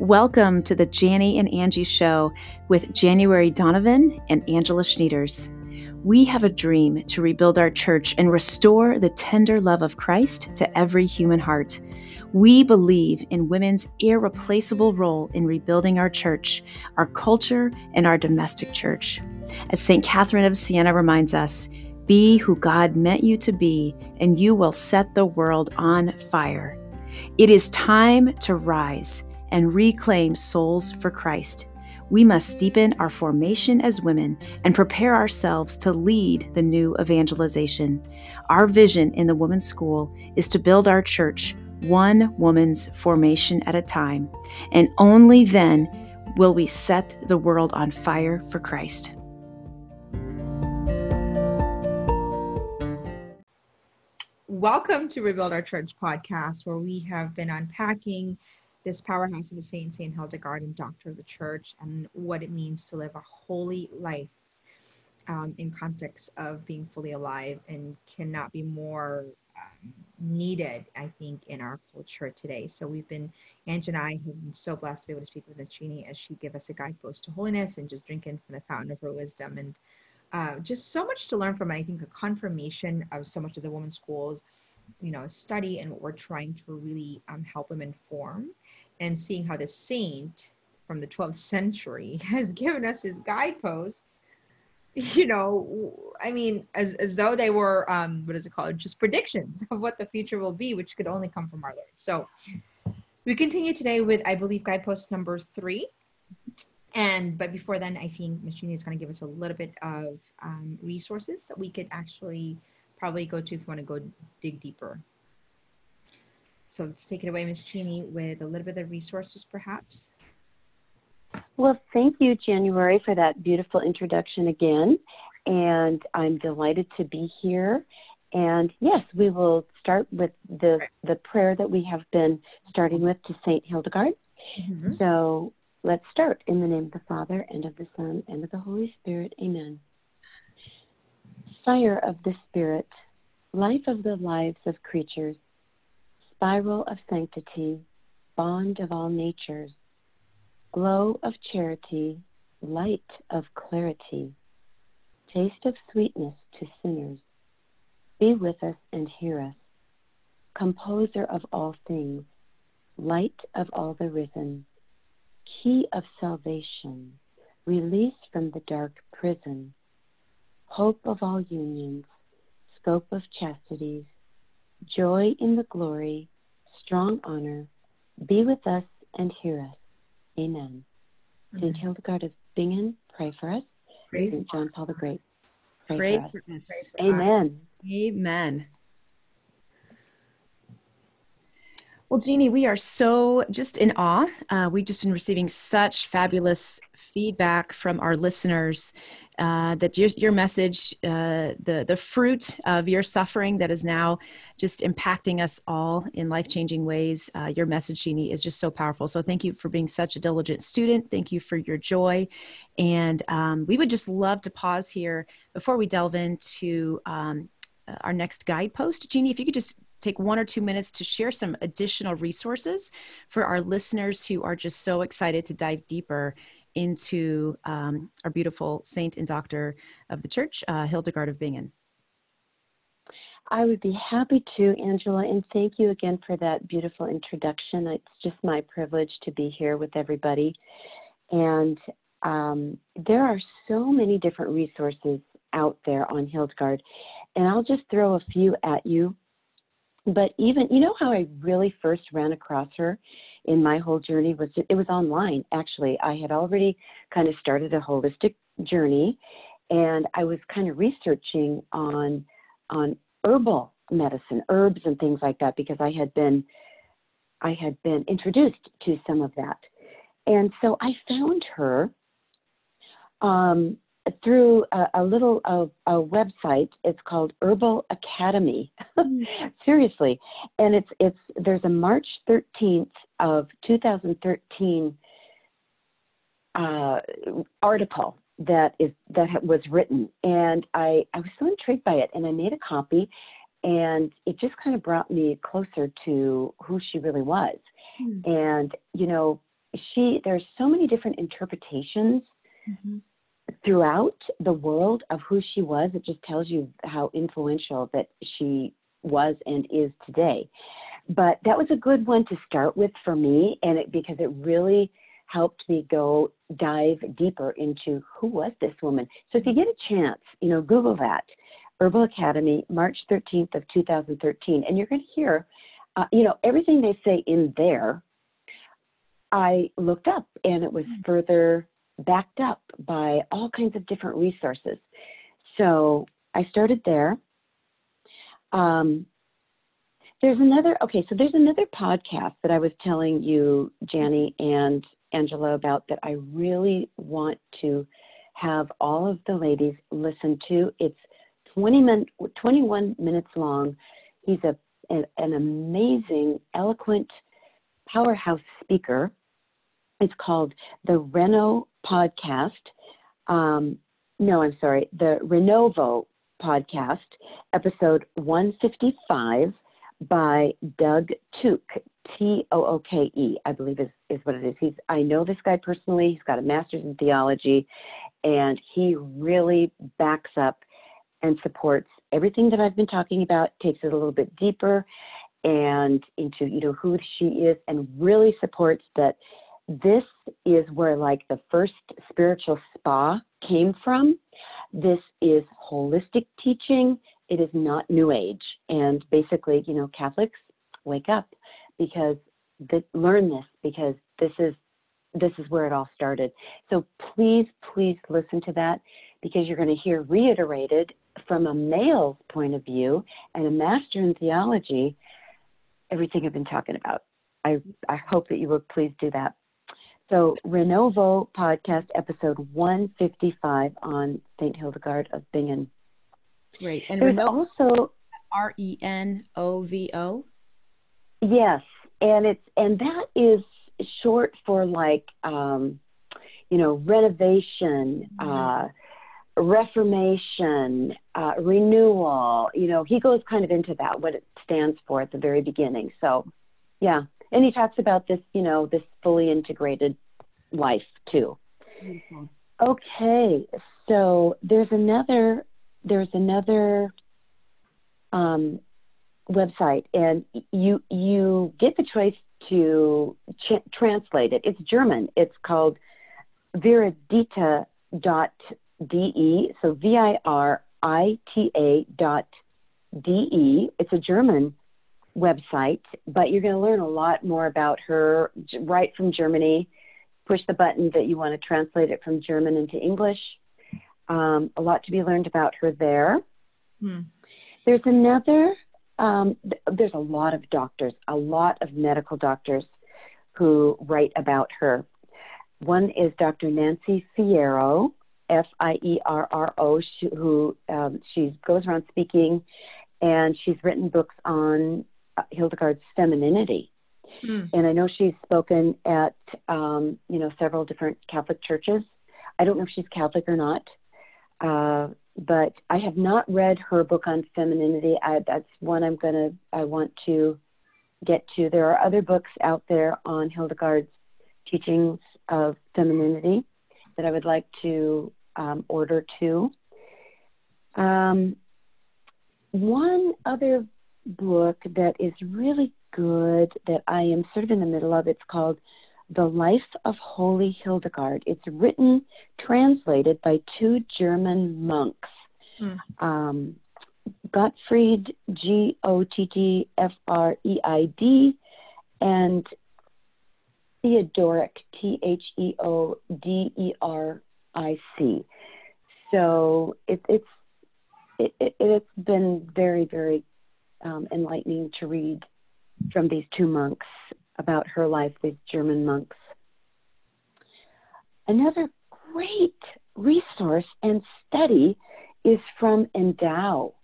Welcome to the Janny and Angie Show with January Donovan and Angela Schneiders. We have a dream to rebuild our church and restore the tender love of Christ to every human heart. We believe in women's irreplaceable role in rebuilding our church, our culture, and our domestic church. As St. Catherine of Siena reminds us, be who God meant you to be, and you will set the world on fire. It is time to rise and reclaim souls for Christ. We must deepen our formation as women and prepare ourselves to lead the new evangelization. Our vision in the Women's School is to build our church one woman's formation at a time, and only then will we set the world on fire for Christ. Welcome to Rebuild Our Church podcast, where we have been unpacking this powerhouse of a saint, Saint Hildegard, and doctor of the church, and what it means to live a holy life um, in context of being fully alive and cannot be more um, needed, I think, in our culture today. So we've been, Ange and I have been so blessed to be able to speak with Miss Jeannie as she give us a guidepost to holiness and just drinking from the fountain of her wisdom and uh, just so much to learn from. And I think a confirmation of so much of the women's schools you know study and what we're trying to really um, help them inform and seeing how the saint from the 12th century has given us his guideposts. You know i mean as, as though they were um, what is it called? Just predictions of what the future will be which could only come from our lord. So we continue today with i believe guidepost number three. And but before then i think machine is going to give us a little bit of um, resources that we could actually probably go to if you want to go dig deeper. So let's take it away, Ms. Jeannie, with a little bit of resources, perhaps. Well, thank you, January, for that beautiful introduction again. And I'm delighted to be here. And yes, we will start with the, right. the prayer that we have been starting with to St. Hildegard. Mm-hmm. So let's start in the name of the Father, and of the Son, and of the Holy Spirit. Amen. Sire of the Spirit, life of the lives of creatures, spiral of sanctity, bond of all natures, glow of charity, light of clarity, taste of sweetness to sinners, be with us and hear us, composer of all things, light of all the risen, key of salvation, release from the dark prison hope of all unions, scope of chastities, joy in the glory, strong honor, be with us and hear us. Amen. Amen. Saint Hildegard of Bingen, pray for us. Pray Saint John Paul the Great, pray, pray for, us. For us. Amen. Amen. Well, Jeannie, we are so just in awe. Uh, we've just been receiving such fabulous feedback from our listeners uh, that your, your message, uh, the, the fruit of your suffering that is now just impacting us all in life changing ways, uh, your message, Jeannie, is just so powerful. So thank you for being such a diligent student. Thank you for your joy. And um, we would just love to pause here before we delve into um, our next guidepost. Jeannie, if you could just take one or two minutes to share some additional resources for our listeners who are just so excited to dive deeper into um, our beautiful saint and doctor of the church, uh, Hildegard of Bingen. I would be happy to, Angela, and thank you again for that beautiful introduction. It's just my privilege to be here with everybody. And um, there are so many different resources out there on Hildegard, and I'll just throw a few at you but even you know how I really first ran across her in my whole journey was it was online actually. I had already kind of started a holistic journey and I was kind of researching on on herbal medicine, herbs and things like that because I had been I had been introduced to some of that. And so I found her um, through a, a little a, a, website. It's called Herbal Academy. Mm. Seriously, and it's it's there's a March 13th of 2013 uh, article that is that was written, and I I was so intrigued by it, and I made a copy, and it just kind of brought me closer to who she really was, mm. and you know she there's so many different interpretations mm-hmm. Throughout the world of who she was. It just tells you how influential that she was and is today. But that was a good one to start with for me, and it, because it really helped me go dive deeper into who was this woman. So if you get a chance, you know, Google that Herbal Academy, March 13th of 2013, and you're going to hear, uh, you know, everything they say in there. I looked up, and it was hmm. further backed up by all kinds of different resources. So I started there. Um, there's another okay, so there's another podcast that I was telling you, Janie and Angela, about that I really want to have all of the ladies listen to. It's 20 min, 21 minutes long. He's a an amazing, eloquent, powerhouse speaker. It's called the Reno Podcast. Um, no, I'm sorry, the Renovo Podcast, episode 155 by Doug Tooke, T O O K E, I believe is, is what it is. He's I know this guy personally. He's got a master's in theology, and he really backs up and supports everything that I've been talking about. Takes it a little bit deeper and into you know who she is, and really supports that this is where like the first spiritual spa came from. This is holistic teaching it is not new age. And basically, you know, Catholics wake up because learn this because this is this is where it all started. So please, please listen to that because you're going to hear reiterated from a male's point of view and a master in theology everything I've been talking about. I, I hope that you will please do that. So, Renovo podcast episode 155 on St. Hildegard of Bingen. Great. And There's Renovo, also R E N O V O. Yes, and it's and that is short for like um, you know renovation, mm-hmm. uh, reformation, uh, renewal. You know, he goes kind of into that what it stands for at the very beginning. So, yeah, and he talks about this, you know, this fully integrated life too. Mm-hmm. Okay, so there's another there's another um, website, and you you get the choice to ch- translate it. It's German. It's called viridita.de. So V I R I T A dot D E. It's a German website, but you're going to learn a lot more about her right from Germany. Push the button that you want to translate it from German into English um, a lot to be learned about her there. Hmm. There's another, um, th- there's a lot of doctors, a lot of medical doctors who write about her. One is Dr. Nancy Fierro, F I E R R O, who um, she goes around speaking, and she's written books on Hildegard's femininity. Hmm. And I know she's spoken at um, you know several different Catholic churches. I don't know if she's Catholic or not, uh, but I have not read her book on femininity. I, that's one I'm gonna I want to get to. There are other books out there on Hildegard's teachings of femininity that I would like to um, order too. Um, one other book that is really good that I am sort of in the middle of. It's called the Life of Holy Hildegard. It's written, translated by two German monks, mm. um, Gottfried, G O T T F R E I D, and Theodoric, T H E O D E R I C. So it, it's it, it, it's been very very um, enlightening to read from these two monks about her life, these German monks. Another great resource and study is from Endow.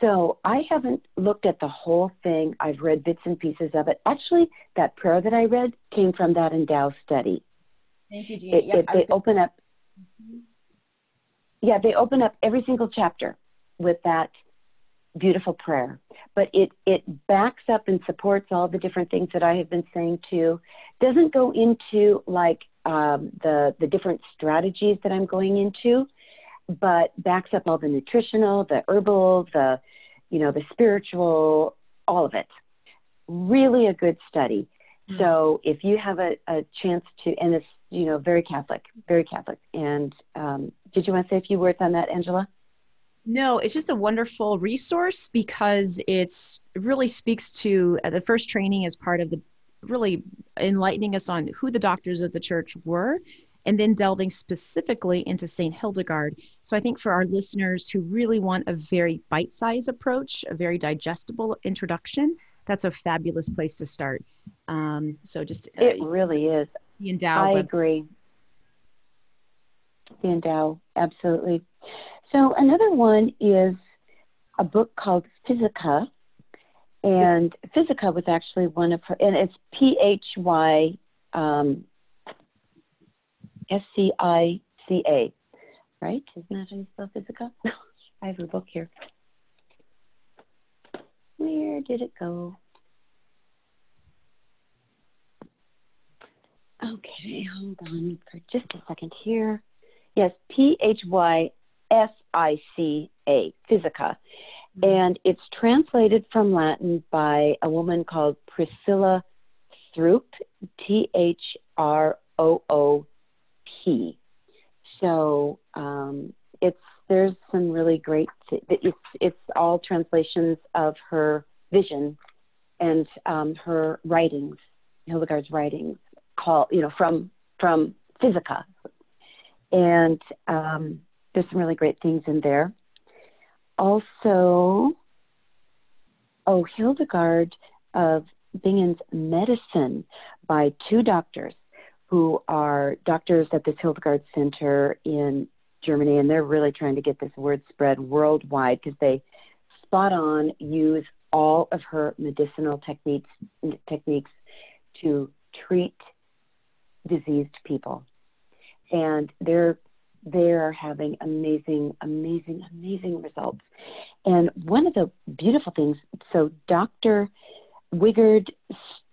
So I haven't looked at the whole thing. I've read bits and pieces of it. Actually, that prayer that I read came from that Endow study. Thank you, Jeannie. It, yep, it, they open up. Mm-hmm. Yeah, they open up every single chapter with that beautiful prayer. But it it backs up and supports all the different things that I have been saying too. Doesn't go into like um, the the different strategies that I'm going into, but backs up all the nutritional, the herbal, the you know the spiritual, all of it. Really a good study. Mm-hmm. So if you have a, a chance to, and it's you know very Catholic, very Catholic. And um, did you want to say a few words on that, Angela? No, it's just a wonderful resource because it's it really speaks to uh, the first training as part of the really enlightening us on who the doctors of the church were and then delving specifically into St. Hildegard. So I think for our listeners who really want a very bite-sized approach, a very digestible introduction, that's a fabulous place to start. Um, so just uh, it really is. The endow. I agree. The endow, absolutely. So another one is a book called Physica, and Physica was actually one of her, and it's P H Y um, S C I C A, right? Isn't that how you spell Physica? I have a book here. Where did it go? Okay, hold on for just a second here. Yes, P H Y S I C A, Physica. Mm-hmm. And it's translated from Latin by a woman called Priscilla Throop, T H R O O P. So um, it's there's some really great. It's it's all translations of her vision and um, her writings, Hildegard's writings, call you know from from Physica, and um, there's some really great things in there. Also, oh, Hildegard of Bingen's Medicine by two doctors who are doctors at this Hildegard Center in Germany, and they're really trying to get this word spread worldwide because they spot on use all of her medicinal techniques techniques to treat diseased people. And they're they're having amazing, amazing, amazing results. And one of the beautiful things, so Dr. Wighard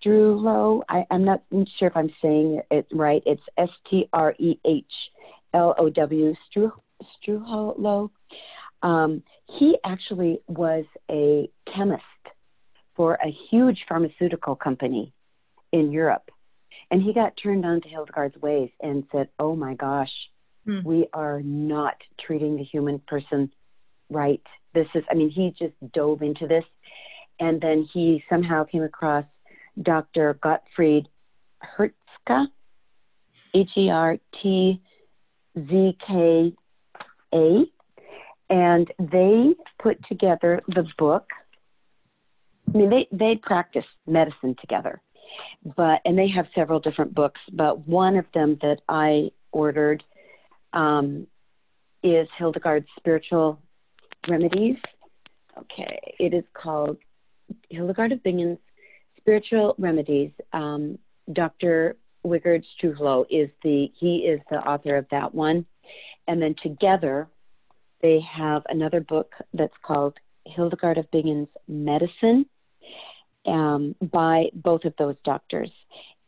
Strehlow, I, am not sure if I'm saying it right. It's S T R E H L O W Strehlow. Um, he actually was a chemist for a huge pharmaceutical company in Europe. And he got turned on to Hildegard's ways and said, Oh my gosh, mm. we are not treating the human person right. This is, I mean, he just dove into this. And then he somehow came across Dr. Gottfried Hertzka, H E R T Z K A. And they put together the book. I mean, they, they practice medicine together but and they have several different books, but one of them that I ordered um, is Hildegard's Spiritual Remedies. Okay, it is called Hildegard of Bingen's Spiritual Remedies. Um, Dr. Wighard Strehlow is the he is the author of that one, and then together they have another book that's called Hildegard of Bingen's Medicine um, by both of those doctors.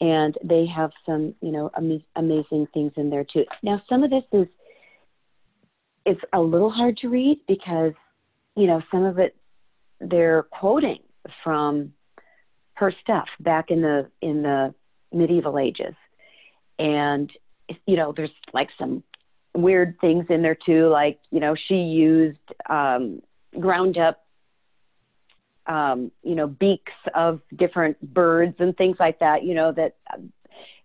And they have some, you know, am- amazing things in there too. Now, some of this is it's a little hard to read because, you know, some of it they're quoting from her stuff back in the in the medieval ages, and you know, there's like some weird things in there too, like you know, she used um, ground up um, you know, beaks of different birds and things like that, you know, that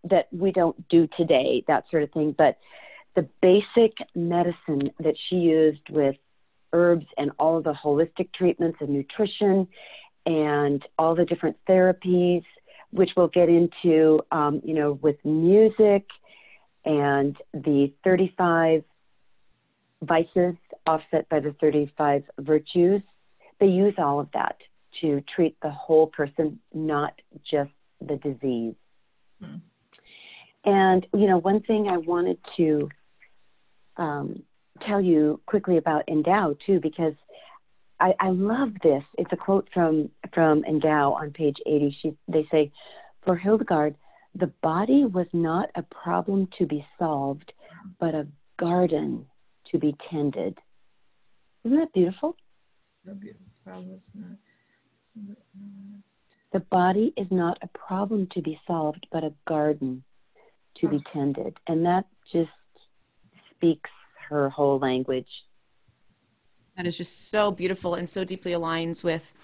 that we don't do today, that sort of thing. But the basic medicine that she used with herbs and all of the holistic treatments and nutrition and all the different therapies, which we'll get into, um, you know, with music and the 35 vices offset by the 35 virtues they use all of that to treat the whole person, not just the disease. Hmm. And, you know, one thing I wanted to um, tell you quickly about Endow, too, because I, I love this. It's a quote from from Endow on page 80. She, they say, for Hildegard, the body was not a problem to be solved, but a garden to be tended. Isn't that beautiful? So beautiful. The body is not a problem to be solved, but a garden to be tended. And that just speaks her whole language. That is just so beautiful and so deeply aligns with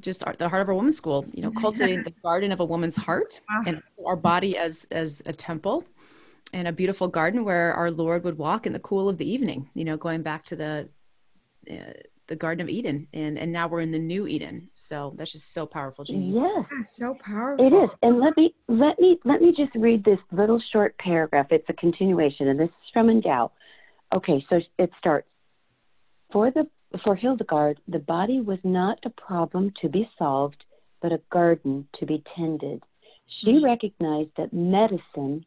just our, the heart of a woman's school, you know, cultivating the garden of a woman's heart and our body as, as a temple and a beautiful garden where our Lord would walk in the cool of the evening, you know, going back to the, uh, the Garden of Eden, and and now we're in the new Eden. So that's just so powerful, Jeannie. Yes, yeah, so powerful. It is, and let me let me let me just read this little short paragraph. It's a continuation, and this is from Endow. Okay, so it starts. For the for Hildegard, the body was not a problem to be solved, but a garden to be tended. She mm-hmm. recognized that medicine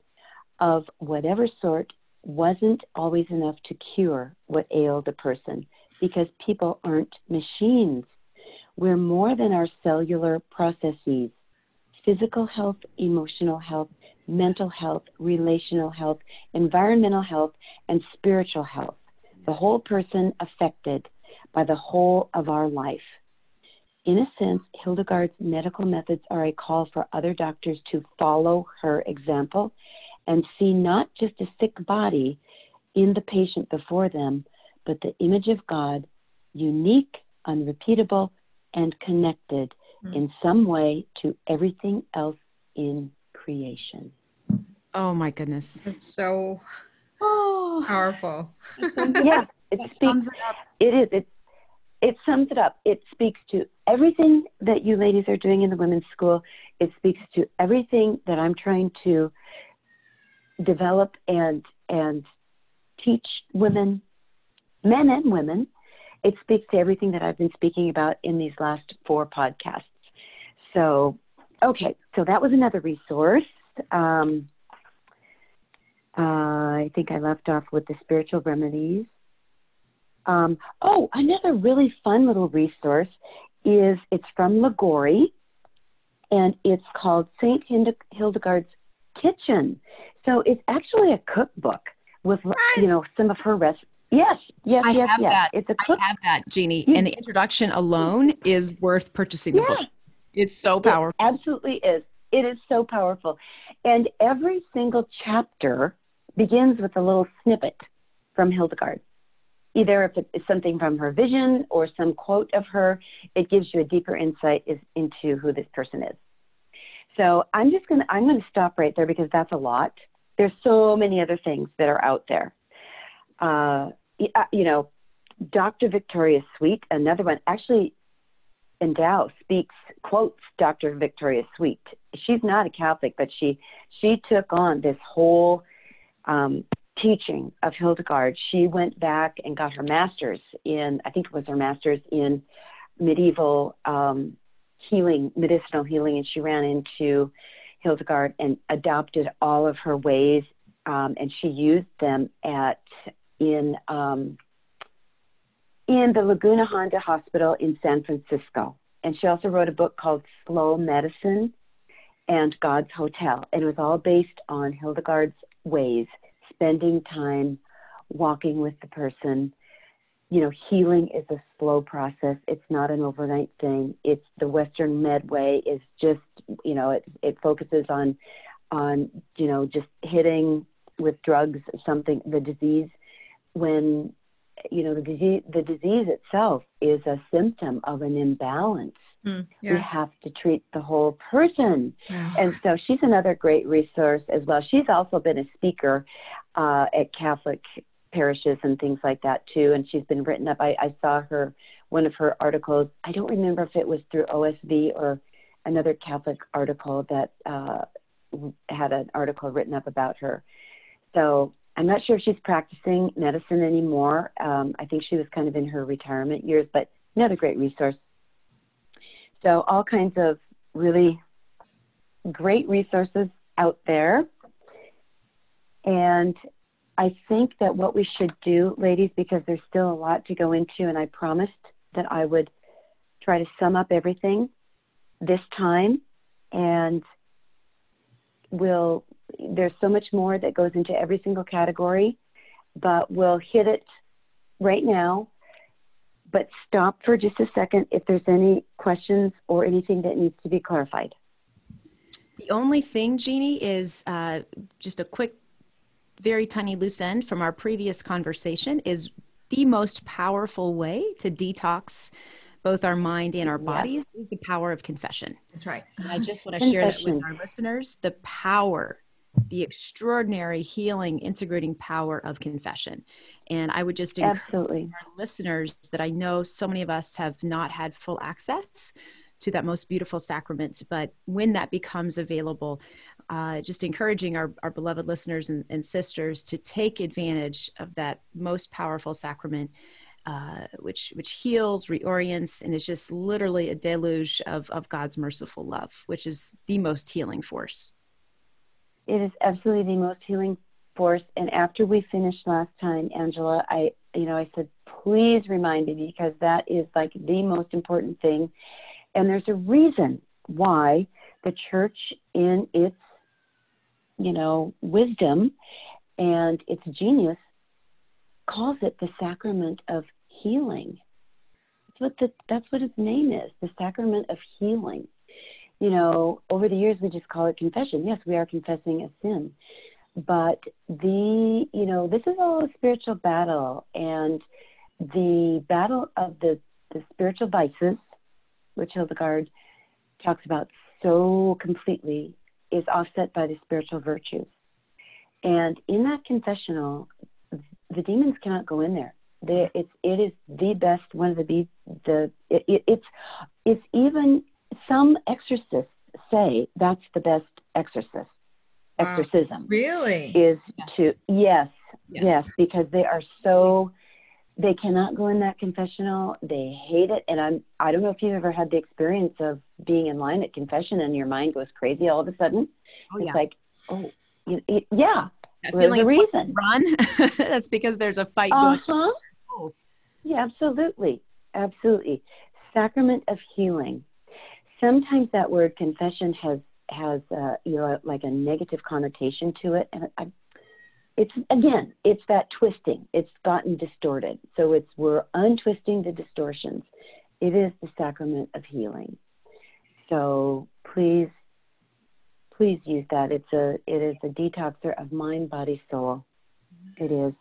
of whatever sort wasn't always enough to cure what ailed a person because people aren't machines. We're more than our cellular processes. Physical health, emotional health, mental health, relational health, environmental health, and spiritual health. The whole person affected by the whole of our life. In a sense, Hildegard's medical methods are a call for other doctors to follow her example and see not just a sick body in the patient before them, but the image of God, unique, unrepeatable, and connected mm. in some way to everything else in creation. Oh my goodness. It's so oh. powerful. yeah, it, it speaks, it, it is. It, it sums it up. It speaks to everything that you ladies are doing in the women's school. It speaks to everything that I'm trying to develop and and teach women men and women. It speaks to everything that I've been speaking about in these last four podcasts. So, okay, so that was another resource. Um, uh, I think I left off with the spiritual remedies. Um, oh, another really fun little resource is it's from Liguori, and it's called Saint Hildegard's Kitchen. So it's actually a cookbook with you know some of her recipes. Yes, yes, I yes, have yes. That. It's a cook- I have that, Jeannie. And the introduction alone is worth purchasing the yeah. book. It's so powerful. It absolutely is. It is so powerful. And every single chapter begins with a little snippet from Hildegard. Either if it's something from her vision or some quote of her, it gives you a deeper insight into who this person is. So I'm just gonna I'm gonna stop right there because that's a lot. There's so many other things that are out there. Uh, you know, Dr. Victoria Sweet, another one, actually, in Endow speaks, quotes Dr. Victoria Sweet. She's not a Catholic, but she she took on this whole um, teaching of Hildegard. She went back and got her master's in, I think it was her master's in medieval um, healing, medicinal healing, and she ran into Hildegard and adopted all of her ways, um, and she used them at in um, in the Laguna Honda Hospital in San Francisco. And she also wrote a book called Slow Medicine and God's Hotel. And it was all based on Hildegard's ways, spending time walking with the person. You know, healing is a slow process. It's not an overnight thing. It's the Western Med way is just, you know, it, it focuses on, on, you know, just hitting with drugs something, the disease when you know the disease the disease itself is a symptom of an imbalance. Mm, yeah. we have to treat the whole person. Yeah. and so she's another great resource as well. She's also been a speaker uh, at catholic parishes and things like that too. And she's been written up. I, I saw her one of her articles. I don't remember if it was through osv or another catholic article that uh, had an article written up about her. So I'm not sure if she's practicing medicine anymore. Um, I think she was kind of in her retirement years, but another great resource. So, all kinds of really great resources out there. And I think that what we should do, ladies, because there's still a lot to go into, and I promised that I would try to sum up everything this time and we'll there's so much more that goes into every single category, but we'll hit it right now. But stop for just a second if there's any questions or anything that needs to be clarified. The only thing, Jeannie, is uh, just a quick, very tiny loose end from our previous conversation is the most powerful way to detox both our mind and our bodies is the power of confession. That's right. And I just want to share that with our listeners the power, the extraordinary healing, integrating power of confession. And I would just encourage Absolutely. our listeners that I know so many of us have not had full access to that most beautiful sacrament. But when that becomes available, uh, just encouraging our, our beloved listeners and, and sisters to take advantage of that most powerful sacrament uh, which which heals, reorients, and is just literally a deluge of of God's merciful love, which is the most healing force. It is absolutely the most healing force. And after we finished last time, Angela, I you know I said, please remind me because that is like the most important thing. And there's a reason why the church, in its you know wisdom and its genius, calls it the sacrament of healing. That's what the, that's what its name is, the sacrament of healing. You know, over the years we just call it confession. Yes, we are confessing a sin, but the you know this is all a spiritual battle, and the battle of the the spiritual vices, which Hildegard talks about so completely, is offset by the spiritual virtues. And in that confessional, the demons cannot go in there. They, it's it is the best one of the the it, it, it's it's even some exorcists say that's the best exorcist exorcism. Really? Is yes. to yes, yes, yes because they are so they cannot go in that confessional. They hate it, and I'm I don't know if you've ever had the experience of being in line at confession and your mind goes crazy all of a sudden. Oh, it's yeah. like oh it, yeah there's a reason. Run. That's because there's a fight uh-huh. going on. Yeah, absolutely. Absolutely. Sacrament of healing. Sometimes that word confession has has uh, you know like a negative connotation to it, and I, it's again it's that twisting. It's gotten distorted. So it's we're untwisting the distortions. It is the sacrament of healing. So please please use that. It's a it is a detoxer of mind, body, soul. It is.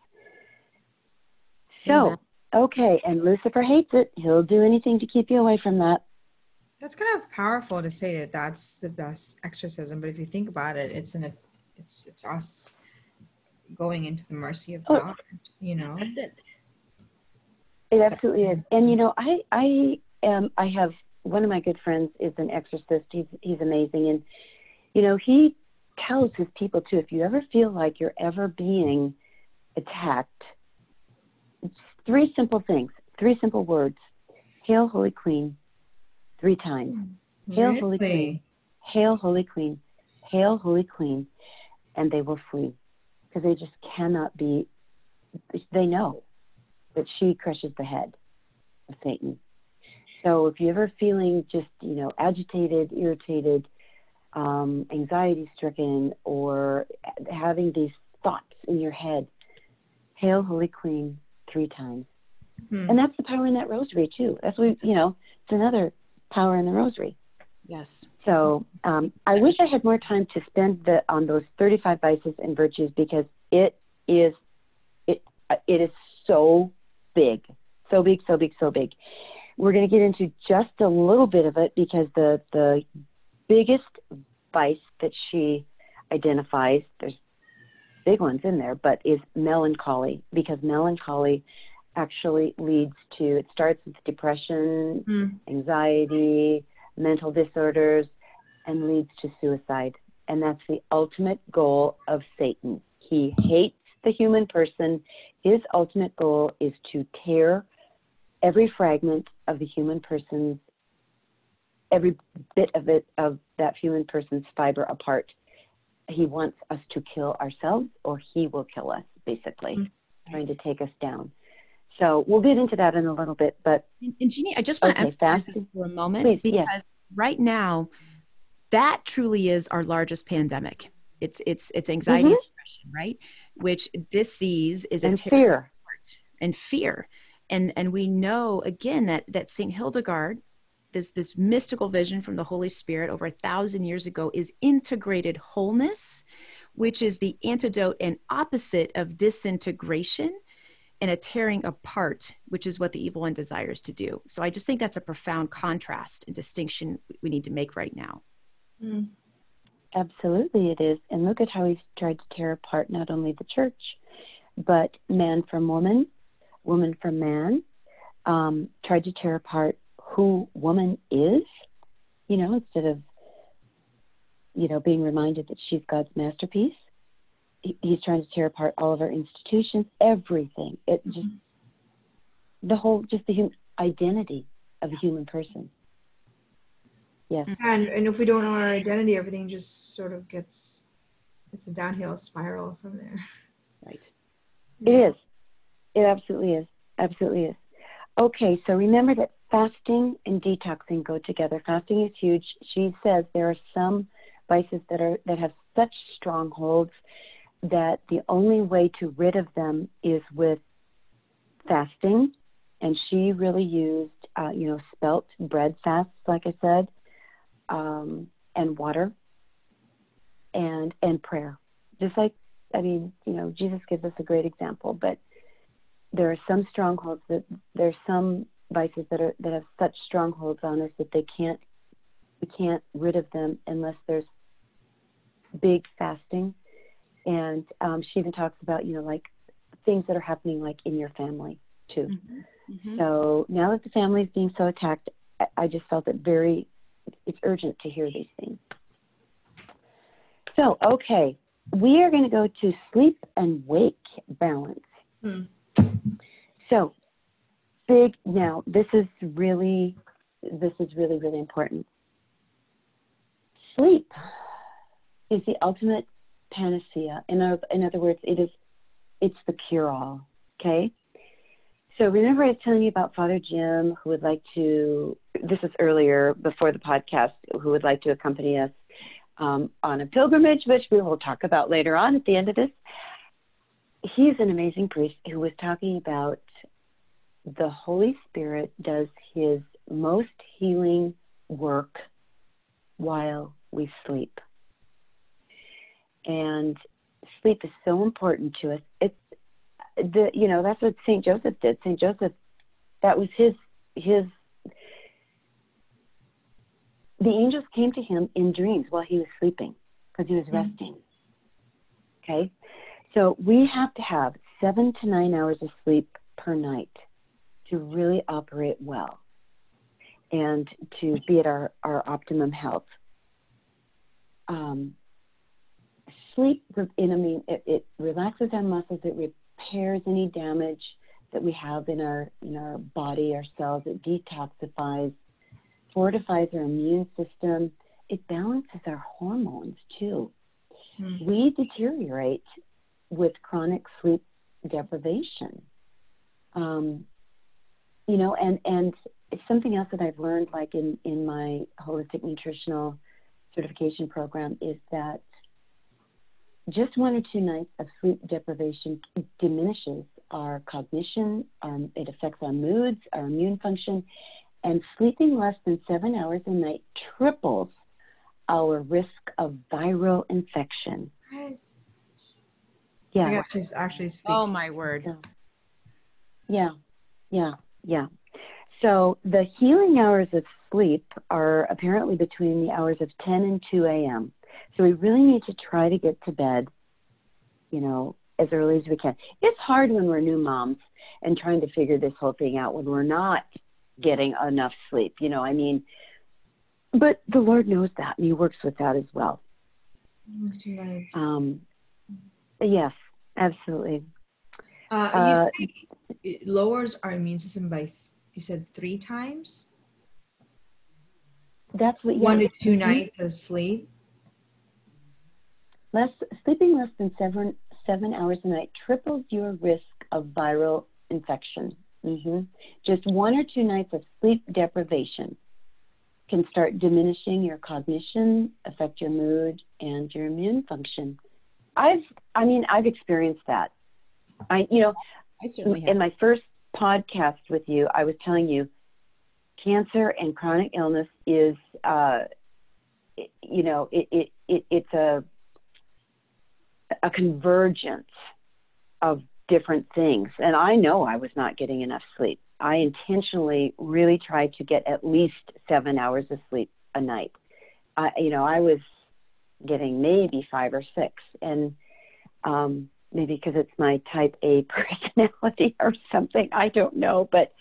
So, okay, and Lucifer hates it. He'll do anything to keep you away from that. That's kind of powerful to say that that's the best exorcism, but if you think about it, it's in a it's it's us going into the mercy of oh. God, you know. It absolutely is. And you know, I I am I have one of my good friends is an exorcist. He's he's amazing and you know, he tells his people too if you ever feel like you're ever being attacked, three simple things, three simple words Hail, Holy Queen, three times. Hail, really? Holy Queen. Hail, Holy Queen. Hail, Holy Queen. And they will flee because they just cannot be, they know that she crushes the head of Satan. So if you're ever feeling just, you know, agitated, irritated, um, anxiety stricken or having these thoughts in your head, Hail, Holy Queen, three times. Hmm. And that's the power in that rosary, too. That's what, you know, it's another power in the rosary. Yes. So um, I wish I had more time to spend the, on those 35 vices and virtues because it is it it is so big, so big, so big, so big. We're going to get into just a little bit of it because the the biggest vice that she identifies, there's big ones in there, but is melancholy because melancholy actually leads to it starts with depression, mm. anxiety, mental disorders, and leads to suicide. And that's the ultimate goal of Satan. He hates the human person. His ultimate goal is to tear every fragment of the human person's every bit of it of that human person's fiber apart. He wants us to kill ourselves, or he will kill us, basically, mm-hmm. trying to take us down. So we'll get into that in a little bit, but and, and Jeannie, I just want Okay, to emphasize fasting. that for a moment Please, because yes. right now, that truly is our largest pandemic. It's it's it's anxiety Mhm. and depression, right? Which disease is a and terrible fear. and fear, and and we know again that that Saint Hildegard, this this mystical vision from the Holy Spirit over a thousand years ago, is integrated wholeness, which is the antidote and opposite of disintegration and a tearing apart, which is what the evil one desires to do. So I just think that's a profound contrast and distinction we need to make right now. Mm. Absolutely, it is. And look at how he's tried to tear apart not only the church, but man from woman, woman from man, um, tried to tear apart who woman is, you know, instead of, you know, being reminded that she's God's masterpiece. He- He's trying to tear apart all of our institutions, everything. It mm-hmm. just, the whole, just the human identity of a human person. Yes. Mm-hmm. And and if we don't know our identity, everything just sort of gets it's a downhill spiral from there. Right. It is. It absolutely is. Absolutely is. Okay, so remember that fasting and detoxing go together. Fasting is huge. She says there are some vices that are that have such strongholds that the only way to rid of them is with fasting. And she really used, uh, you know, spelt bread fasts, like I said, um, and water, and and prayer. Just like I mean, you know, Jesus gives us a great example, but there are some strongholds that there are some vices that are that have such strongholds on us that they can't we can't rid of them unless there's big fasting. And um, she even talks about, you know, like things that are happening like in your family too. Mhm. So now that the family is being so attacked, I, just felt it very, it's urgent to hear these things. So, okay, we are going to go to sleep and wake balance. Hmm. So, big, now, this is really, this is really, really important. Sleep is the ultimate panacea. In, other- in other words, it is, it's the cure all, okay? So remember I was telling you about Father Jim who would like to, this is earlier before the podcast, who would like to accompany us um, on a pilgrimage, which we will talk about later on at the end of this. He's an amazing priest who was talking about the Holy Spirit does his most healing work while we sleep. And sleep is so important to us. It's the you know that's what Saint Joseph did. Saint Joseph, that was his his. The angels came to him in dreams while he was sleeping because he was Mhm. resting. Okay, so we have to have seven to nine hours of sleep per night to really operate well and to be at our, our optimum health. Um, sleep, in, I mean, it, it relaxes our muscles, it repairs any damage that we have in our in our body, our cells. It detoxifies, fortifies our immune system. It balances our hormones too. Hmm. We deteriorate with chronic sleep deprivation. Um, you know, and and it's something else that I've learned, like in in my holistic nutritional certification program, is that just one or two nights of sleep deprivation diminishes our cognition, um, it affects our moods, our immune function, and sleeping less than seven hours a night triples our risk of viral infection. Right. Yeah, I actually actually speaks. Oh my word. yeah, yeah, yeah. So the healing hours of sleep are apparently between the hours of 10 and 2 a.m. So we really need to try to get to bed, you know, as early as we can. It's hard when we're new moms and trying to figure this whole thing out when we're not getting enough sleep. You know, I mean, but the Lord knows that and He works with that as well. Two. Um, yes, absolutely. uh, uh, you it lowers our immune system by you said three times. That's what. One yeah. to 2 Mhm. nights of sleep. Less sleeping less than seven seven hours a night triples your risk of viral infection. Mm-hmm. Just one or two nights of sleep deprivation can start diminishing your cognition, affect your mood, and your immune function. I've, I mean, I've experienced that. I, you know, I certainly have. in my first podcast with you, I was telling you, cancer and chronic illness is, uh, you know, it, it, it, it's a a convergence of different things. And I know I was not getting enough sleep. I intentionally really tried to get at least seven hours of sleep a night. Uh, you know, I was getting maybe five or six, and um, maybe because it's my type A personality or something. I don't know, but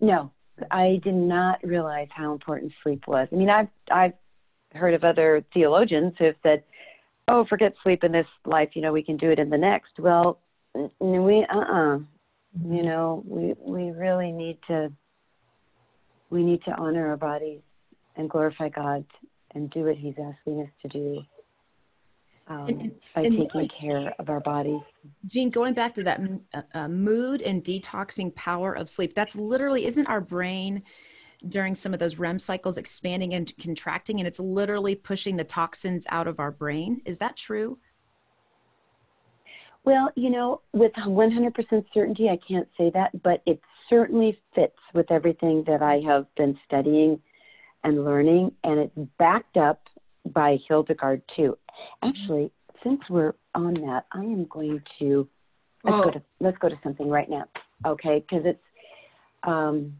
no, I did not realize how important sleep was. I mean, I've I've heard of other theologians who have said, "Oh, forget sleep in this life. You know, we can do it in the next." Well, we uh uh-uh. uh you know we we really need to we need to honor our bodies and glorify god and do what he's asking us to do um, and, by and taking care of our bodies jean going back to that uh, uh, mood and detoxing power of sleep that's literally isn't our brain during some of those rem cycles expanding and contracting and it's literally pushing the toxins out of our brain is that true well, you know, with 100% certainty, I can't say that, but it certainly fits with everything that I have been studying and learning, and it's backed up by Hildegard too. Actually, since we're on that, I am going to let's go to let's go to something right now, okay? Because it's um,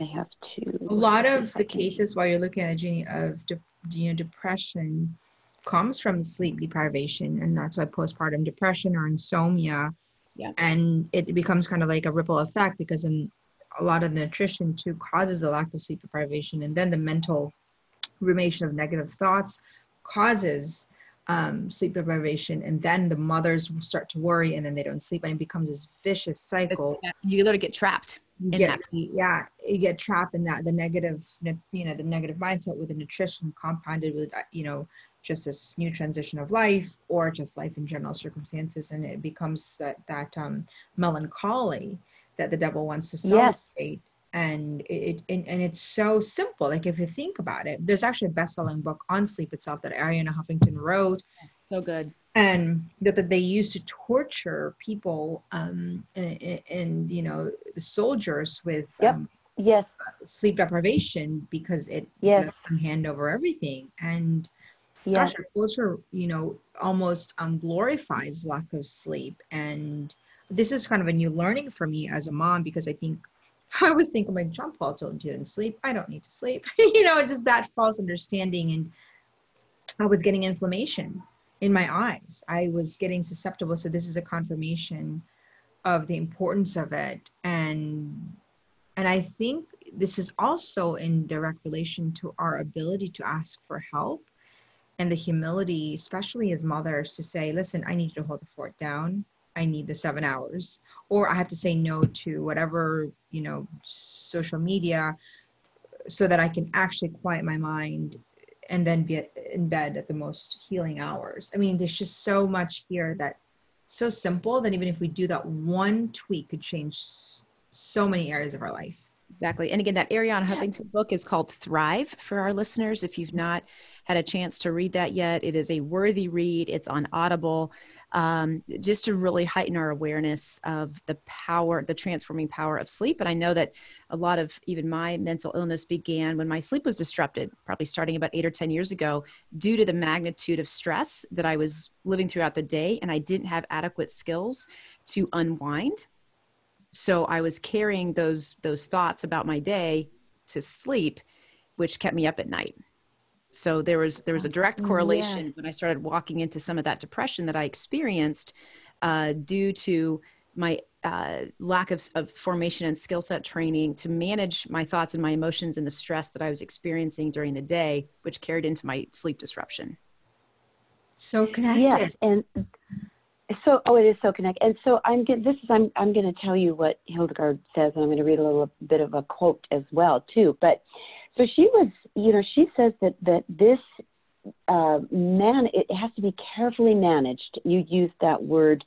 I have to. A lot of the cases while you're looking at Jeannie of de- you know depression comes from sleep deprivation and that's why postpartum depression or insomnia yeah. and it becomes kind of like a ripple effect because in a lot of nutrition too causes a lack of sleep deprivation and then the mental rumination of negative thoughts causes um, sleep deprivation and then the mothers start to worry and then they don't sleep and it becomes this vicious cycle you literally get trapped get, yeah you get trapped in that the negative you know the negative mindset with the nutrition compounded with you know just this new transition of life or just life in general circumstances and it becomes that that um, melancholy that the devil wants to celebrate and it and, and it's so simple. Like if you think about it there's actually a best-selling book on sleep itself that arianna huffington wrote so good and that, that they used to torture people um and, and you know the soldiers with yep. um, yes sleep deprivation because it yes. lets them hand over everything and yeah. gosh, our culture, you know, almost um, glorifies lack of sleep. And this is kind of a new learning for me as a mom because I think I was thinking like John Paul told you didn't sleep. I don't need to sleep. you know, just that false understanding. And I was getting inflammation in my eyes. I was getting susceptible. So this is a confirmation of the importance of it. And and I think this is also in direct relation to our ability to ask for help and the humility, especially as mothers, to say, listen, I need you to hold the fort down. I need the seven hours. Or I have to say no to whatever, you know, social media so that I can actually quiet my mind and then be in bed at the most healing hours. I mean, there's just so much here that's so simple that even if we do that one tweak could change so many areas of our life. Exactly. And again, that Arianna Huffington book is called Thrive for our listeners. If you've not had a chance to read that yet, it is a worthy read. It's on Audible, um, just to really heighten our awareness of the power, the transforming power of sleep. And I know that a lot of even my mental illness began when my sleep was disrupted, probably starting about eight or 10 years ago, due to the magnitude of stress that I was living throughout the day. And I didn't have adequate skills to unwind so i was carrying those those thoughts about my day to sleep which kept me up at night so there was there was a direct oh, correlation yeah. when i started walking into some of that depression that i experienced uh, due to my uh, lack of, of formation and skill set training to manage my thoughts and my emotions and the stress that i was experiencing during the day which carried into my sleep disruption so connected yes and so, oh, it is so connected. And so I'm this is I'm I'm going to tell you what Hildegard says, and I'm going to read a little bit of a quote as well too. But so she was, you know, she says that that this uh, man it has to be carefully managed. You used that word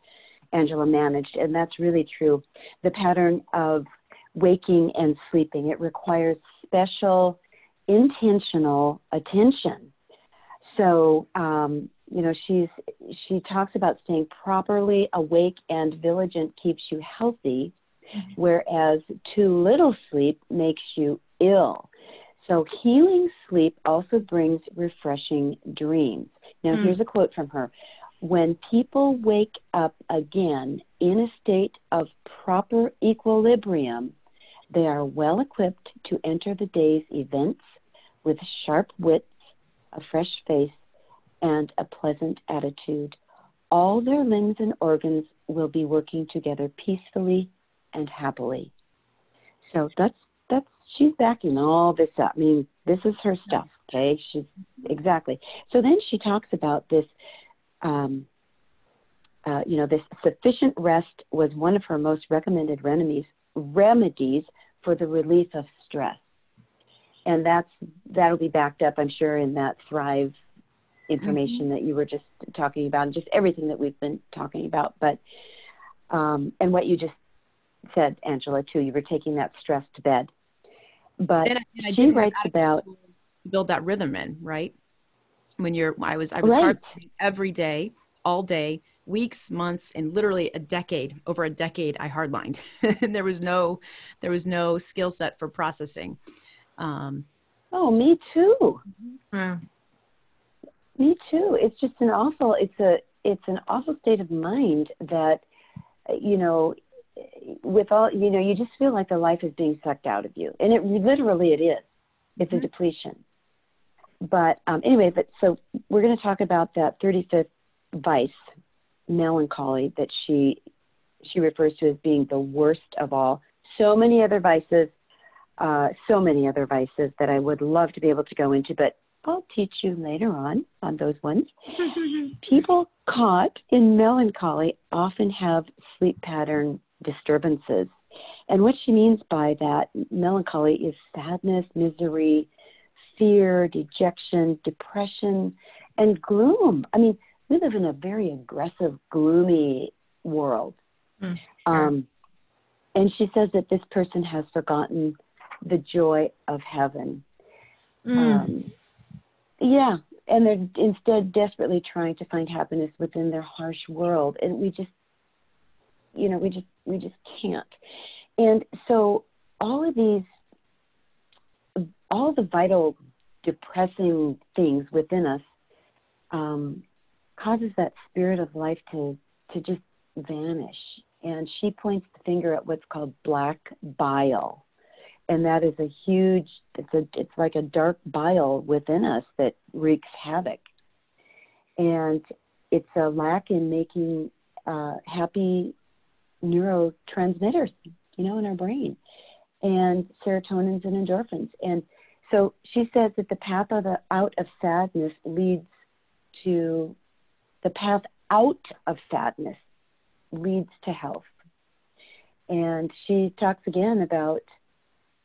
Angela managed, and that's really true. The pattern of waking and sleeping it requires special, intentional attention. So, um, you know, she's she talks about staying properly awake and vigilant keeps you healthy, mm-hmm. whereas too little sleep makes you ill. So, healing sleep also brings refreshing dreams. Now, mm. here's a quote from her When people wake up again in a state of proper equilibrium, they are well equipped to enter the day's events with sharp wits, a fresh face, and a pleasant attitude. All their limbs and organs will be working together peacefully and happily. So that's that's she's backing all this up. I mean, this is her stuff. Okay, she's exactly. So then she talks about this. Um, uh, you know, this sufficient rest was one of her most recommended remedies remedies for the relief of stress, and that's that'll be backed up, I'm sure, in that Thrive information mm-hmm. that you were just talking about, and just everything that we've been talking about. But um, and what you just said, Angela, too, you were taking that stress to bed. But and I, and I she writes about to build that rhythm in, right? When you're, I was, I was right. hard every day, all day, weeks, months, and literally a decade. Over a decade, I hardlined, and there was no, there was no skill set for processing. Um, oh, me too. Mm. Me too. It's just an awful. It's a. It's an awful state of mind that, you know, with all you know, you just feel like the life is being sucked out of you, and it literally it is. It's mm-hmm. a depletion. But um, anyway, but so we're going to talk about that 35th vice, melancholy, that she she refers to as being the worst of all. So many other vices, uh, so many other vices that I would love to be able to go into, but I'll teach you later on on those ones. People caught in melancholy often have sleep pattern disturbances. And what she means by that melancholy is sadness, misery, fear, dejection, depression, and gloom. I mean, we live in a very aggressive, gloomy world. Mm, sure. um, and she says that this person has forgotten the joy of heaven. Mm. Um, yeah, and they're instead desperately trying to find happiness within their harsh world, and we just, you know, we just we just can't. And so all of these, all the vital depressing things within us, um, causes that spirit of life to to just vanish. And she points the finger at what's called black bile and that is a huge it's a it's like a dark bile within us that wreaks havoc and it's a lack in making uh, happy neurotransmitters you know in our brain and serotonins and endorphins and so she says that the path of the, out of sadness leads to the path out of sadness leads to health and she talks again about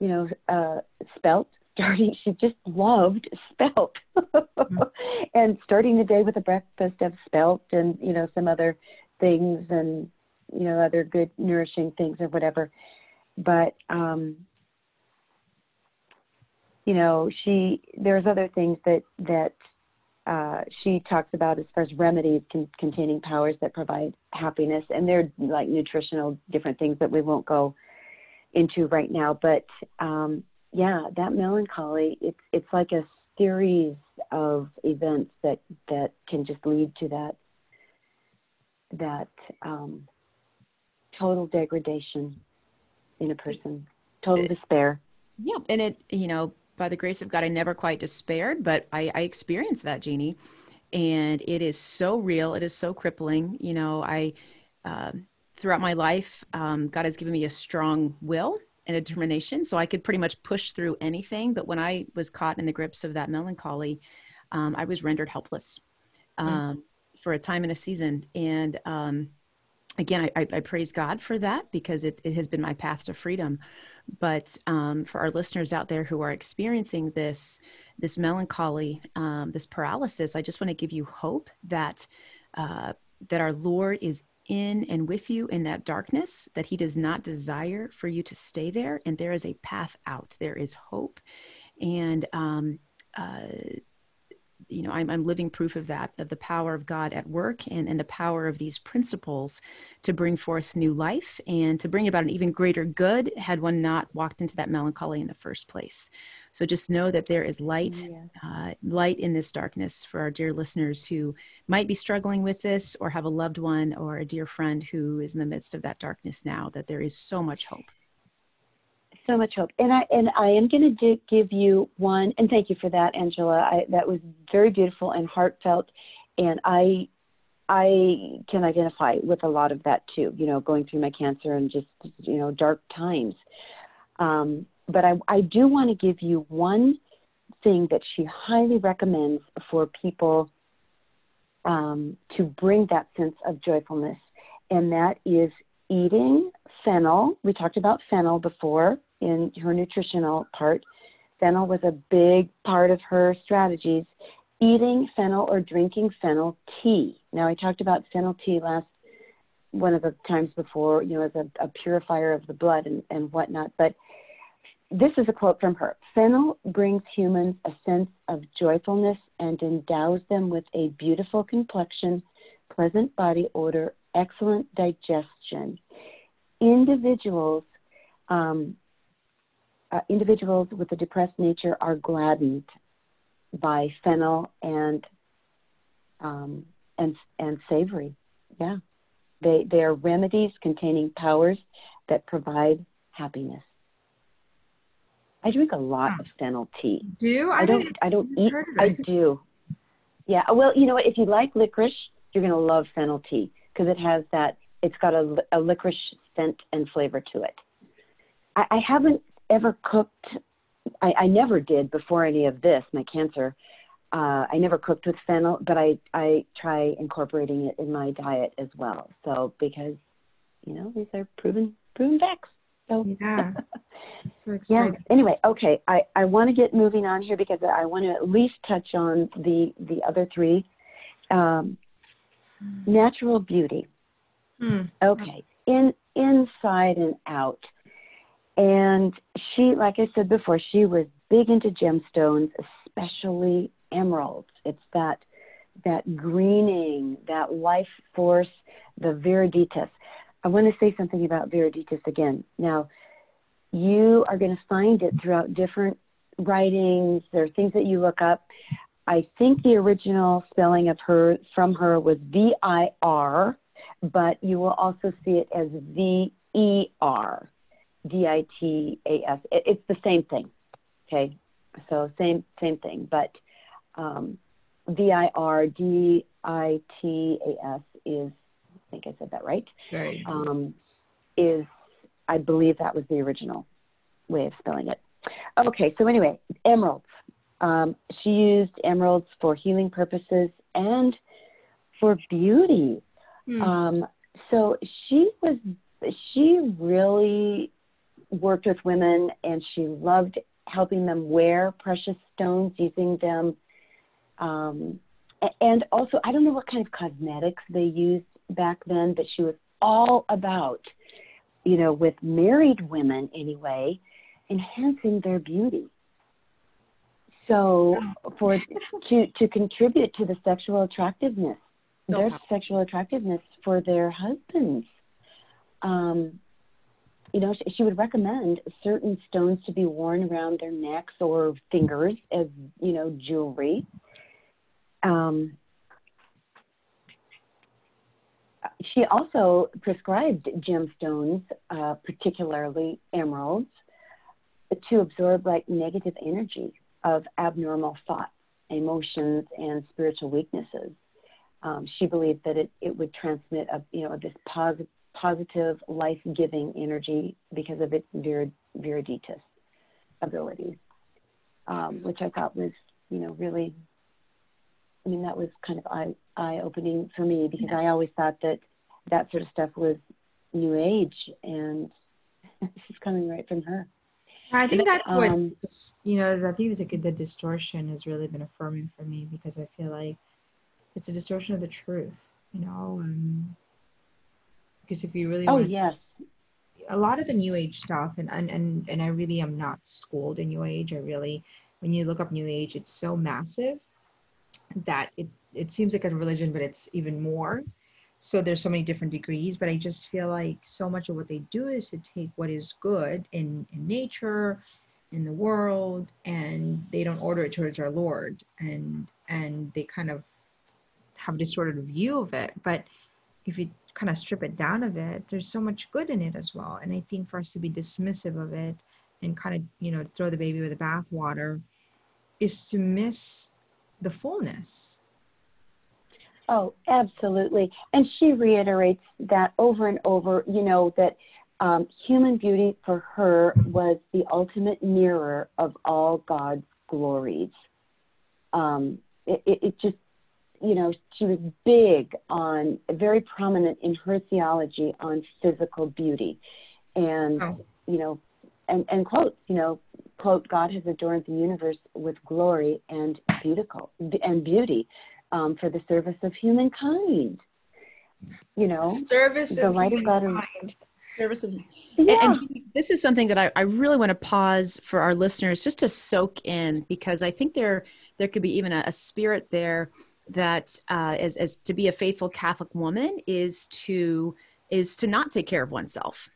you know, uh, spelt starting she just loved spelt mm-hmm. and starting the day with a breakfast of spelt and you know some other things and you know other good nourishing things or whatever but um you know she there's other things that that uh, she talks about as far as remedies con- containing powers that provide happiness and they're like nutritional different things that we won't go into right now. But um, yeah, that melancholy, it's it's like a series of events that that can just lead to that that um, total degradation in a person, total despair. Yeah, and it you know by the grace of God, I never quite despaired, but I, I experienced that, Jeannie, and it is so real. It is so crippling. You know, I. Um, throughout my life, um, God has given me a strong will and a determination, so I could pretty much push through anything. But when I was caught in the grips of that melancholy, um, I was rendered helpless mm. um, mm. for a time and a season. And um, again, I, I, praise God for that because it, it, has been my path to freedom. But um, for our listeners out there who are experiencing this this melancholy, um, this paralysis, I just want to give you hope that uh, that our Lord is in and with you in that darkness, that He does not desire for you to stay there. And there is a path out, there is hope. And um, uh, you know, I'm, I'm living proof of that, of the power of God at work and, and the power of these principles to bring forth new life and to bring about an even greater good had one not walked into that melancholy in the first place. So just know that there is light, yeah. uh, light in this darkness for our dear listeners who might be struggling with this or have a loved one or a dear friend who is in the midst of that darkness now, that there is so much hope so much hope. And I and I am going to give you one. And thank you for that, Angela. I, that was very beautiful and heartfelt. And I I can identify with a lot of that too. You know, going through my cancer and just you know dark times. Um, but I I do want to give you one thing that she highly recommends for people um, to bring that sense of joyfulness, and that is eating fennel. We talked about fennel before in her nutritional part. Fennel was a big part of her strategies. Eating fennel or drinking fennel tea. Now, I talked about fennel tea last one of the times before, you know, as a, a purifier of the blood and, and whatnot. But this is a quote from her Fennel brings humans a sense of joyfulness and endows them with a beautiful complexion, pleasant body odor, excellent digestion. Individuals um, uh, individuals with a depressed nature are gladdened by fennel and um, and and savory. Yeah, they they are remedies containing powers that provide happiness. I drink a lot of fennel tea. Do I, I don't I don't eat. I do. Yeah. Well, you know what? If you like licorice, you're going to love fennel tea because it has that. It's got a, a licorice scent and flavor to it. I, I haven't ever cooked. I, I never did before any of this, my cancer. Uh, I never cooked with fennel, but I I try incorporating it in my diet as well. So because you know these are proven proven facts. So yeah, so exciting. Yeah. Anyway, okay, I I want to get moving on here because I want to at least touch on the the other three. Um, natural beauty. Hmm. Okay, in inside and out. And she, like I said before, she was big into gemstones, especially emeralds. It's that that greening, that life force, the viriditas. I want to say something about viriditas again. Now, you are going to find it throughout different writings. There are things that you look up. I think the original spelling of her from her was V I R, but you will also see it as V E R. D I T A S. It's the same thing. Okay, so same same thing, but um, V I R D I T A S is. I think I said that right. Right. Um, is I believe that was the original way of spelling it. Okay, so anyway, emeralds. Um, she used emeralds for healing purposes and for beauty. Hmm. Um, so she was she really worked with women and she loved helping them wear precious stones, using them. Um, and also, I don't know what kind of cosmetics they used back then, but she was all about, you know, with married women anyway, enhancing their beauty. So, for to to contribute to the sexual attractiveness, their sexual attractiveness for their husbands. Um, you know, she, she would recommend certain stones to be worn around their necks or fingers as, you know, jewelry. Um, she also prescribed gemstones, uh, particularly emeralds, to absorb like negative energy of abnormal thoughts, emotions, and spiritual weaknesses. Um, she believed that it, it would transmit a you know this positive positive, life giving energy because of its vir- viriditas abilities, um, which I thought was, you know, really, I mean, that was kind of eye, eye opening for me because I always thought that that sort of stuff was new age and this is coming right from her. I think that's what um, you know. I think like the distortion has really been affirming for me because I feel like it's a distortion of the truth. You know, because if you really oh yes. a lot of the new age stuff and, and and and i really am not schooled in new age i really when you look up new age it's so massive that it it seems like a religion but it's even more. So there's so many different degrees but i just feel like so much of what they do is to take what is good in in nature in the world and they don't order it towards our lord and and they kind of have a distorted view of it. But if you kind of strip it down of it there's so much good in it as well and i think for us to be dismissive of it and kind of you know throw the baby with the bathwater is to miss the fullness Oh, absolutely. And she reiterates that over and over, you know, that um, human beauty for her was the ultimate mirror of all God's glories. Um, it, it, it just, you know, she was big on, very prominent in her theology on physical beauty. And, Oh. you know, and, and quote, you know, quote, God has adorned the universe with glory and beautiful and beauty um, for the service of humankind. You know, service the of light of God is- humankind. Service of- yeah, And, and this is something that I, I really want to pause for our listeners just to soak in because I think there there could be even a, a spirit there that uh, as, as to be a faithful Catholic woman is to is to not take care of oneself.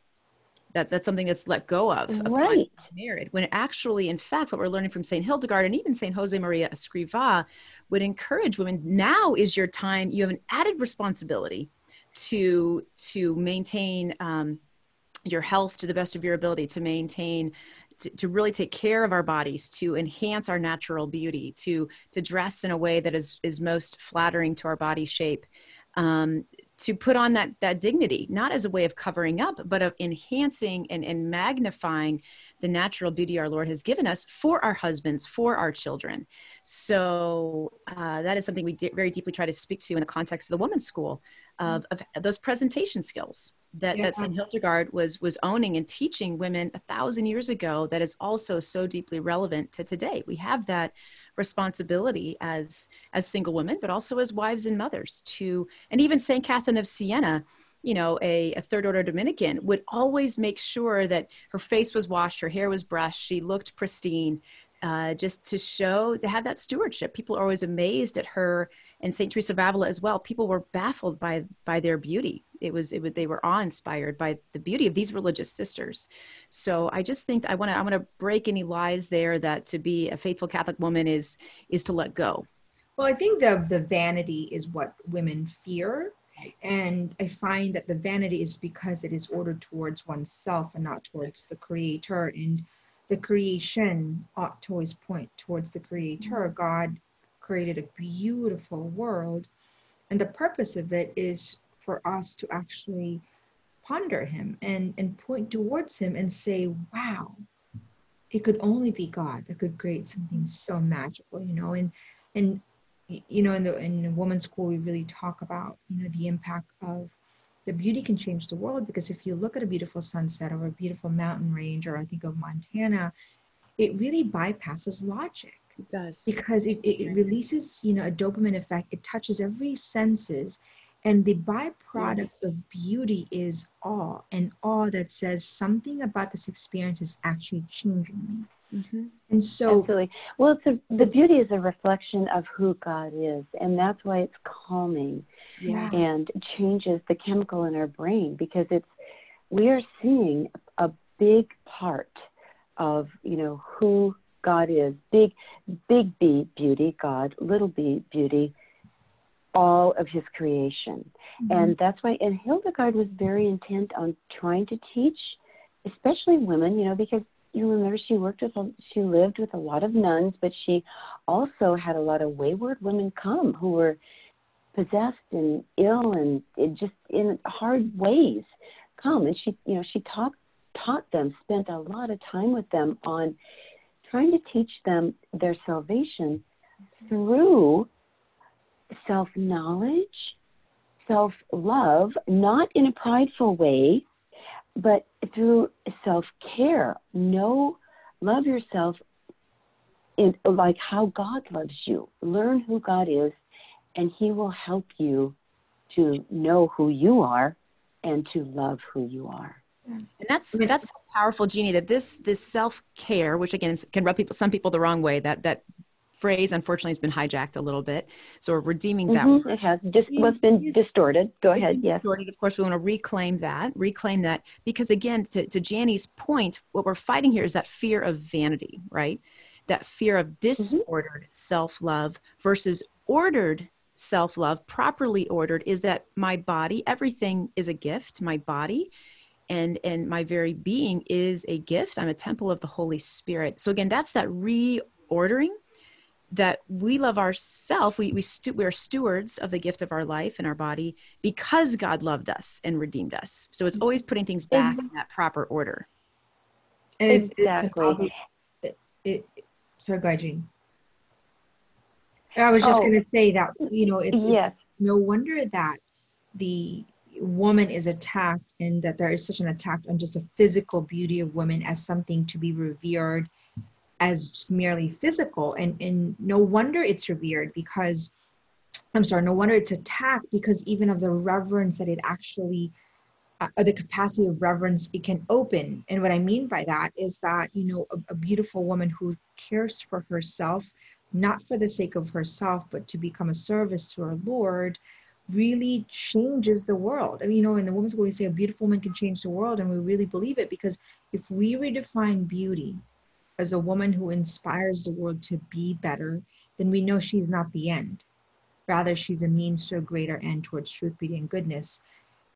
That that's something that's let go of upon right. married. When actually, in fact, what we're learning from Saint Hildegard and even Saint Jose Maria Escriva would encourage women. Now is your time. You have an added responsibility to to maintain um, your health to the best of your ability to maintain to, to really take care of our bodies to enhance our natural beauty to to dress in a way that is is most flattering to our body shape um, to put on that that dignity not as a way of covering up but of enhancing and, and magnifying the natural beauty our lord has given us for our husbands for our children. So uh, that is something we di- very deeply try to speak to in the context of the women's school of, of those presentation skills that, Yeah. that St. Hildegard was was owning and teaching women a thousand years ago that is also so deeply relevant to today. We have that responsibility as as single women, but also as wives and mothers to and even St. Catherine of Siena, you know, a, a third order Dominican would always make sure that her face was washed, her hair was brushed, she looked pristine, uh, just to show to have that stewardship. People are always amazed at her and Saint Teresa of Avila as well. People were baffled by by their beauty. It was it would they were awe inspired by the beauty of these religious sisters. So I just think I want to I want to break any lies there that to be a faithful Catholic woman is is to let go. Well, I think the the vanity is what women fear. And I find that the vanity is because it is ordered towards oneself and not towards the creator. And the creation ought to always point towards the creator. God created a beautiful world. And the purpose of it is for us to actually ponder him and, and point towards him and say, wow, it could only be God that could create something so magical, you know, and and you know in the in the women's school we really talk about you know the impact of the beauty can change the world because if you look at a beautiful sunset or a beautiful mountain range or I think of Montana, it really bypasses logic It does. because it, it, it releases you know a dopamine effect. It touches every senses and the byproduct of beauty is awe and awe that says something about this experience is actually changing me Mhm. and so Absolutely. Well, it's a, the beauty is a reflection of who God is, and that's why it's calming yeah and changes the chemical in our brain because it's we are seeing a big part of you know who God is. Big, big B beauty, God. Little B beauty, all of His creation. Mm-hmm. And that's why, and Hildegard was very intent on trying to teach, especially women, you know, because you remember she worked with, a, she lived with a lot of nuns, but she also had a lot of wayward women come who were possessed and ill and it just in hard ways come. And she, you know, she taught taught them, spent a lot of time with them on trying to teach them their salvation through self knowledge self love, not in a prideful way, but through self care. Know, love yourself in like how God loves you. Learn who God is, and He will help you to know who you are and to love who you are. And that's that's powerful, Jeannie. That this this self care, which again can rub people some people the wrong way. That that phrase unfortunately has been hijacked a little bit. So we're redeeming that. Mm-hmm, it has just was been distorted. Go ahead. Yes. Distorted. Of course, we want to reclaim that, reclaim that, because again, to, to Jeannie's point, what we're fighting here is that fear of vanity, right? That fear of mm-hmm. disordered mm-hmm. self love versus ordered self love, properly ordered, is that my body, everything is a gift. My body and and my very being is a gift i'm a temple of the holy spirit so again that's that reordering that we love ourself we we, stu- we are stewards of the gift of our life and our body because god loved us and redeemed us so it's always putting things mm-hmm. back in that proper order and exactly it, it, sorry go ahead, Jean. i was just oh. going to say that you know it's, yes. it's no wonder that the woman is attacked and that there is such an attack on just a physical beauty of women as something to be revered as just merely physical and and no wonder it's revered because i'm sorry no wonder it's attacked because even of the reverence that it actually uh, the capacity of reverence it can open and what i mean by that is that you know a, a beautiful woman who cares for herself not for the sake of herself but to become a service to our lord really changes the world. I mean, you know, in the women's school, we say a beautiful woman can change the world, and we really believe it because if we redefine beauty as a woman who inspires the world to be better, then we know she's not the end. Rather, she's a means to a greater end towards truth, beauty, and goodness.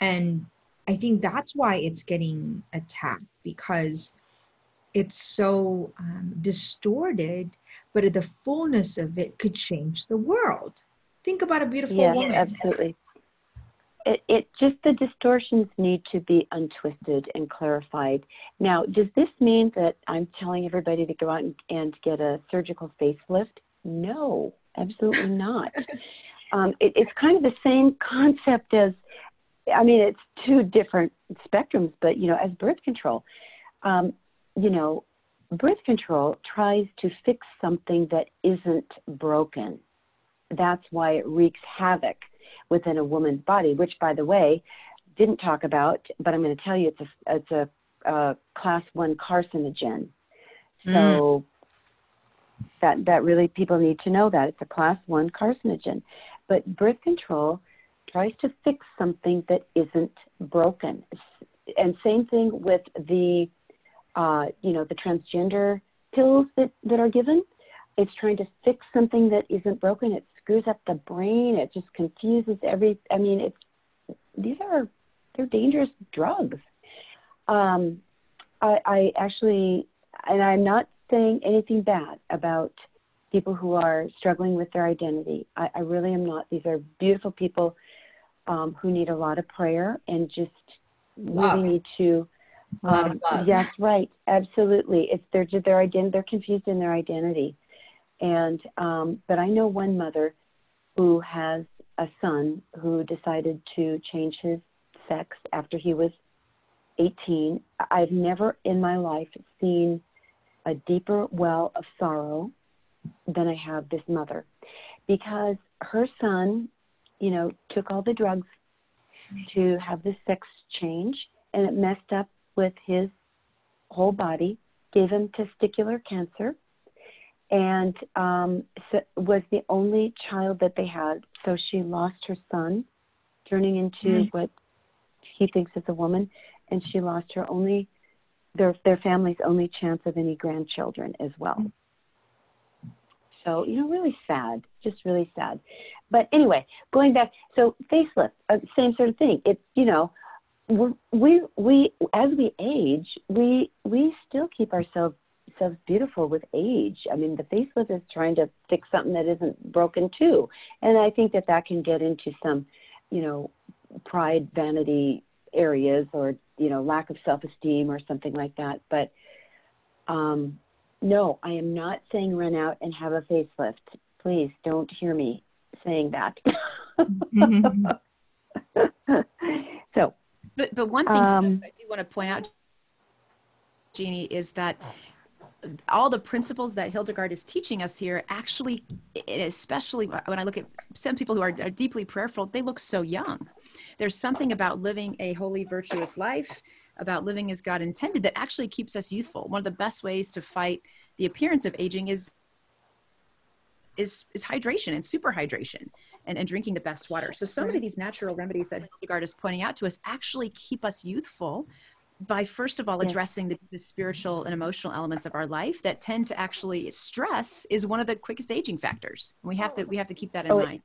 And I think that's why it's getting attacked because it's so um, distorted, but the fullness of it could change the world. Think about a beautiful yes, woman. absolutely. It, it just the distortions need to be untwisted and clarified. Now, does this mean that I'm telling everybody to go out and, and get a surgical facelift? No, absolutely not. um, it, it's kind of the same concept as, I mean, it's two different spectrums, but you know, as birth control, um, you know, birth control tries to fix something that isn't broken that's why it wreaks havoc within a woman's body, which, by the way, didn't talk about, but I'm going to tell you it's a, it's a, class one carcinogen. So mm. that, that really people need to know that it's a class one carcinogen. But birth control tries to fix something that isn't broken. And same thing with the, uh, you know, the transgender pills that, that are given. It's trying to fix something that isn't broken. It's screws up the brain. It just confuses every. I mean, it's these are they're dangerous drugs. Um, I, I actually, and I'm not saying anything bad about people who are struggling with their identity. I, I really am not. These are beautiful people um, who need a lot of prayer and just love. really need to. Um, yes, right, absolutely. It's their their identity. They're confused in their identity, and um, but I know one mother who has a son who decided to change his sex after he was 18. I've never in my life seen a deeper well of sorrow than I have this mother because her son, you know, took all the drugs to have this sex change and it messed up with his whole body, gave him testicular cancer and um, so was the only child that they had. So she lost her son, turning into mm. what he thinks is a woman, and she lost her only their their family's only chance of any grandchildren as well. Mm. So you know, really sad, just really sad. But anyway, going back, so facelift, uh, same sort of thing. It's you know, we we as we age, we we still keep ourselves themselves beautiful with age. I mean, the facelift is trying to fix something that isn't broken too, and I think that that can get into some, you know, pride, vanity areas, or you know, lack of self-esteem or something like that. But um, no, I am not saying run out and have a facelift. Please don't hear me saying that. mm-hmm. so, but but one thing um, I do want to point out, Jeannie, is that all the principles that Hildegard is teaching us here actually, especially when I look at some people who are, are, deeply prayerful, they look so young. There's something about living a holy, virtuous life, about living as God intended, that actually keeps us youthful. One of the best ways to fight the appearance of aging is is is hydration and super hydration and, and drinking the best water. So so many of these natural remedies that Hildegard is pointing out to us actually keep us youthful by first of all addressing the, the, spiritual and emotional elements of our life that tend to actually stress is one of the quickest aging factors. We have to we have to keep that in oh, mind.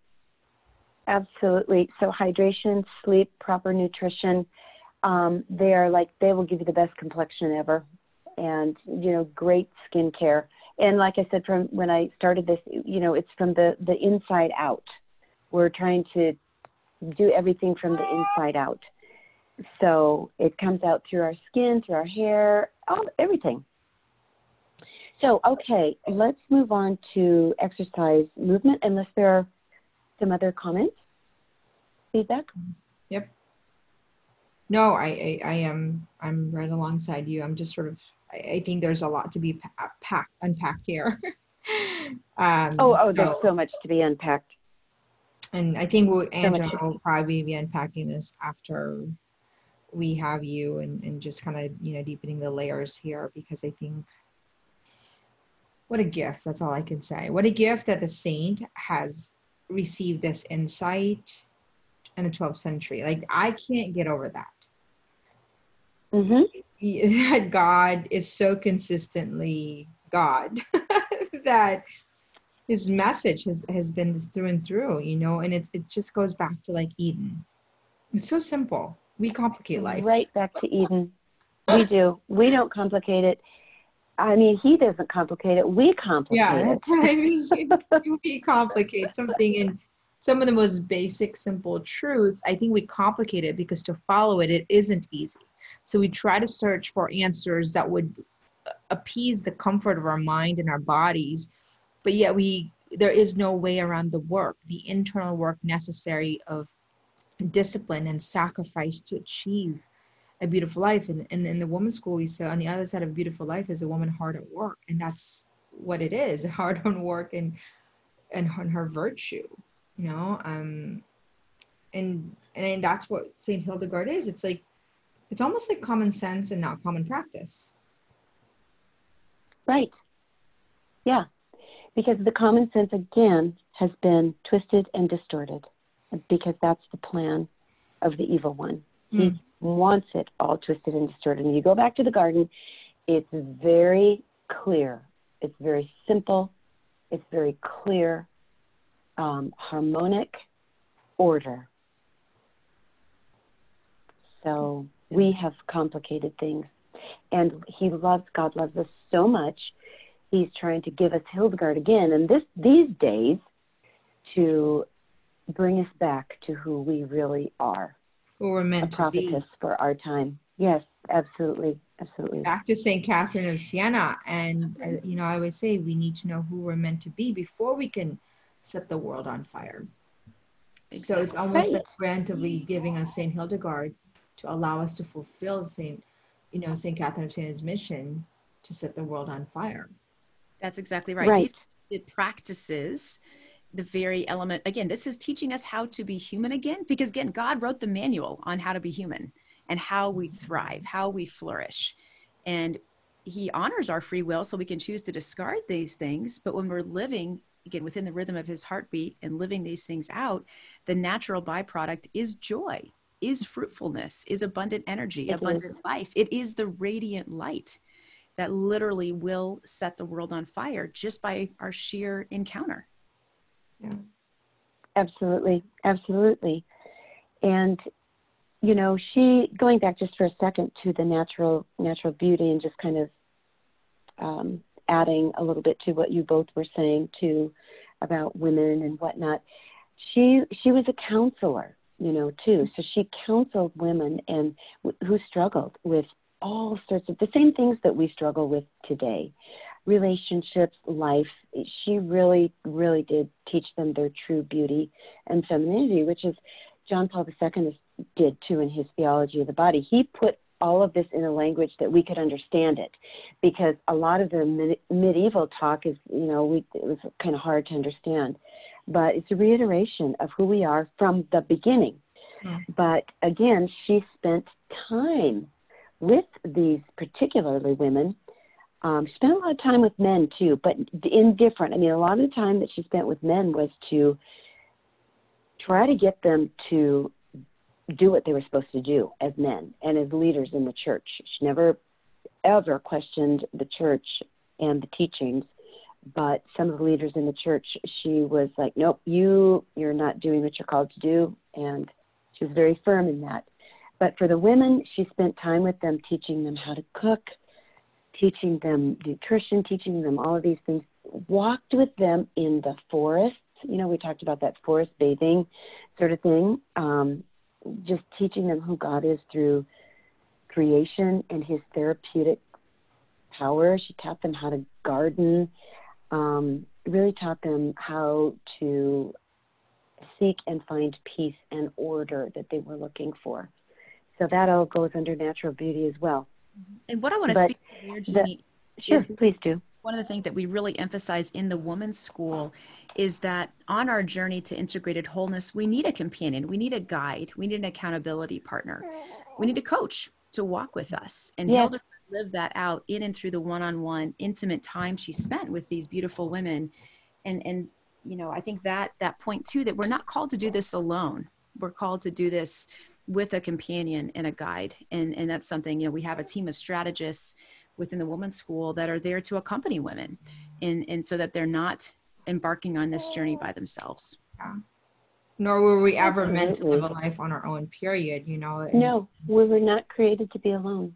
absolutely. So hydration sleep proper nutrition um, they are like they will give you the best complexion ever. And you know great skincare. And like i said from when i started this you know it's from the the inside out. We're trying to do everything from the inside out so it comes out through our skin, through our hair, all, everything. So, okay, let's move on to exercise movement, unless there are some other comments, feedback. Yep. No, I, I, I am, I'm right alongside you. I'm just sort of, I, I think there's a lot to be packed, unpacked here. um, oh, oh, so, there's so much to be unpacked. And I think we'll, Angela so will probably be unpacking this after we have you and, and just kind of you know deepening the layers here because i think what a gift that's all i can say. What a gift that the saint has received this insight in the 12th century. Like i can't get over that. Mm-hmm. that god is so consistently god that his message has, has been through and through you know and it, it just goes back to like eden. It's so simple we complicate life. Right back to Eden. We do. We don't complicate it. I mean, he doesn't complicate it. We complicate yeah, it. what I mean. we complicate something in some of the most basic, simple truths. I think we complicate it because to follow it, it isn't easy. So we try to search for answers that would appease the comfort of our mind and our bodies, but yet we there is no way around the work, the internal work necessary of discipline and sacrifice to achieve a beautiful life. And, and in the woman's school, we say on the other side of a beautiful life is a woman hard at work. And that's what it is hard on work and, and on her virtue, you know? Um, and, and that's what St. Hildegard is. It's like, it's almost like common sense and not common practice. Right. Yeah. Because the common sense, again, has been twisted and distorted because that's the plan of the evil one. Mm. He hmm. wants it all twisted and distorted. And you go back to the garden, it's very clear. It's very simple. It's very clear, um, harmonic order. So we have complicated things. And he loves, God loves us so much. He's trying to give us Hildegard again. And this these days to bring us back to who we really are. Who we're meant a be for our time. Yes, absolutely, absolutely. Back to Saint Catherine of Siena, and uh, you know, I always say we need to know who we're meant to be before we can set the world on fire. Exactly. So it's almost right. like grantively giving us Saint Hildegard to allow us to fulfill Saint, you know, Saint Catherine of Siena's mission to set the world on fire. That's exactly right. right. These practices the very element again this is teaching us how to be human again because again god wrote the manual on how to be human and how we thrive how we flourish. And he honors our free will so we can choose to discard these things. But when we're living again within the rhythm of his heartbeat and living these things out the natural byproduct is joy is fruitfulness is abundant energy it abundant is. life. It is the radiant light that literally will set the world on fire just by our sheer encounter yeah. Absolutely, absolutely. And you know, she going back just for a second to the natural natural beauty and just kind of um, adding a little bit to what you both were saying too about women and whatnot. She she was a counselor, you know, too. So she counseled women and who struggled with all sorts of the same things that we struggle with today relationships, life. She really, really did teach them their true beauty and femininity, which is John Paul II did too in his theology of the body. He put all of this in a language that we could understand it, because a lot of the med- medieval talk is, you know, we, it was kind of hard to understand. But it's a reiteration of who we are from the beginning. Mm. But again, she spent time with these particularly women. Um, she spent a lot of time with men too, but indifferent. I mean, a lot of the time that she spent with men was to try to get them to do what they were supposed to do as men and as leaders in the church. She never ever questioned the church and the teachings, but some of the leaders in the church, she was like, "Nope, you you're not doing what you're called to do," and she was very firm in that. But for the women, she spent time with them, teaching them how to cook, teaching them nutrition, teaching them all of these things. Walked with them in the forest. You know, we talked about that forest bathing sort of thing. Um, just teaching them who God is through creation and his therapeutic power. She taught them how to garden, um, really taught them how to seek and find peace and order that they were looking for. So that all goes under natural beauty as well. And what I want to but speak to here, Jeannie, the, sure, please do one of the things that we really emphasize in the women's school is that on our journey to integrated wholeness, we need a companion, we need a guide, we need an accountability partner, we need a coach to walk with us. And yes. Hilda lived that out in and through the one-on-one intimate time she spent with these beautiful women. And and you know, I think that that point too that we're not called to do this alone. We're called to do this with a companion and a guide. And and that's something, you know, we have a team of strategists within the women's school that are there to accompany women and, and so that they're not embarking on this journey by themselves. Yeah. Nor were we ever Absolutely. meant to live a life on our own, period, you know. And, no, we were not created to be alone.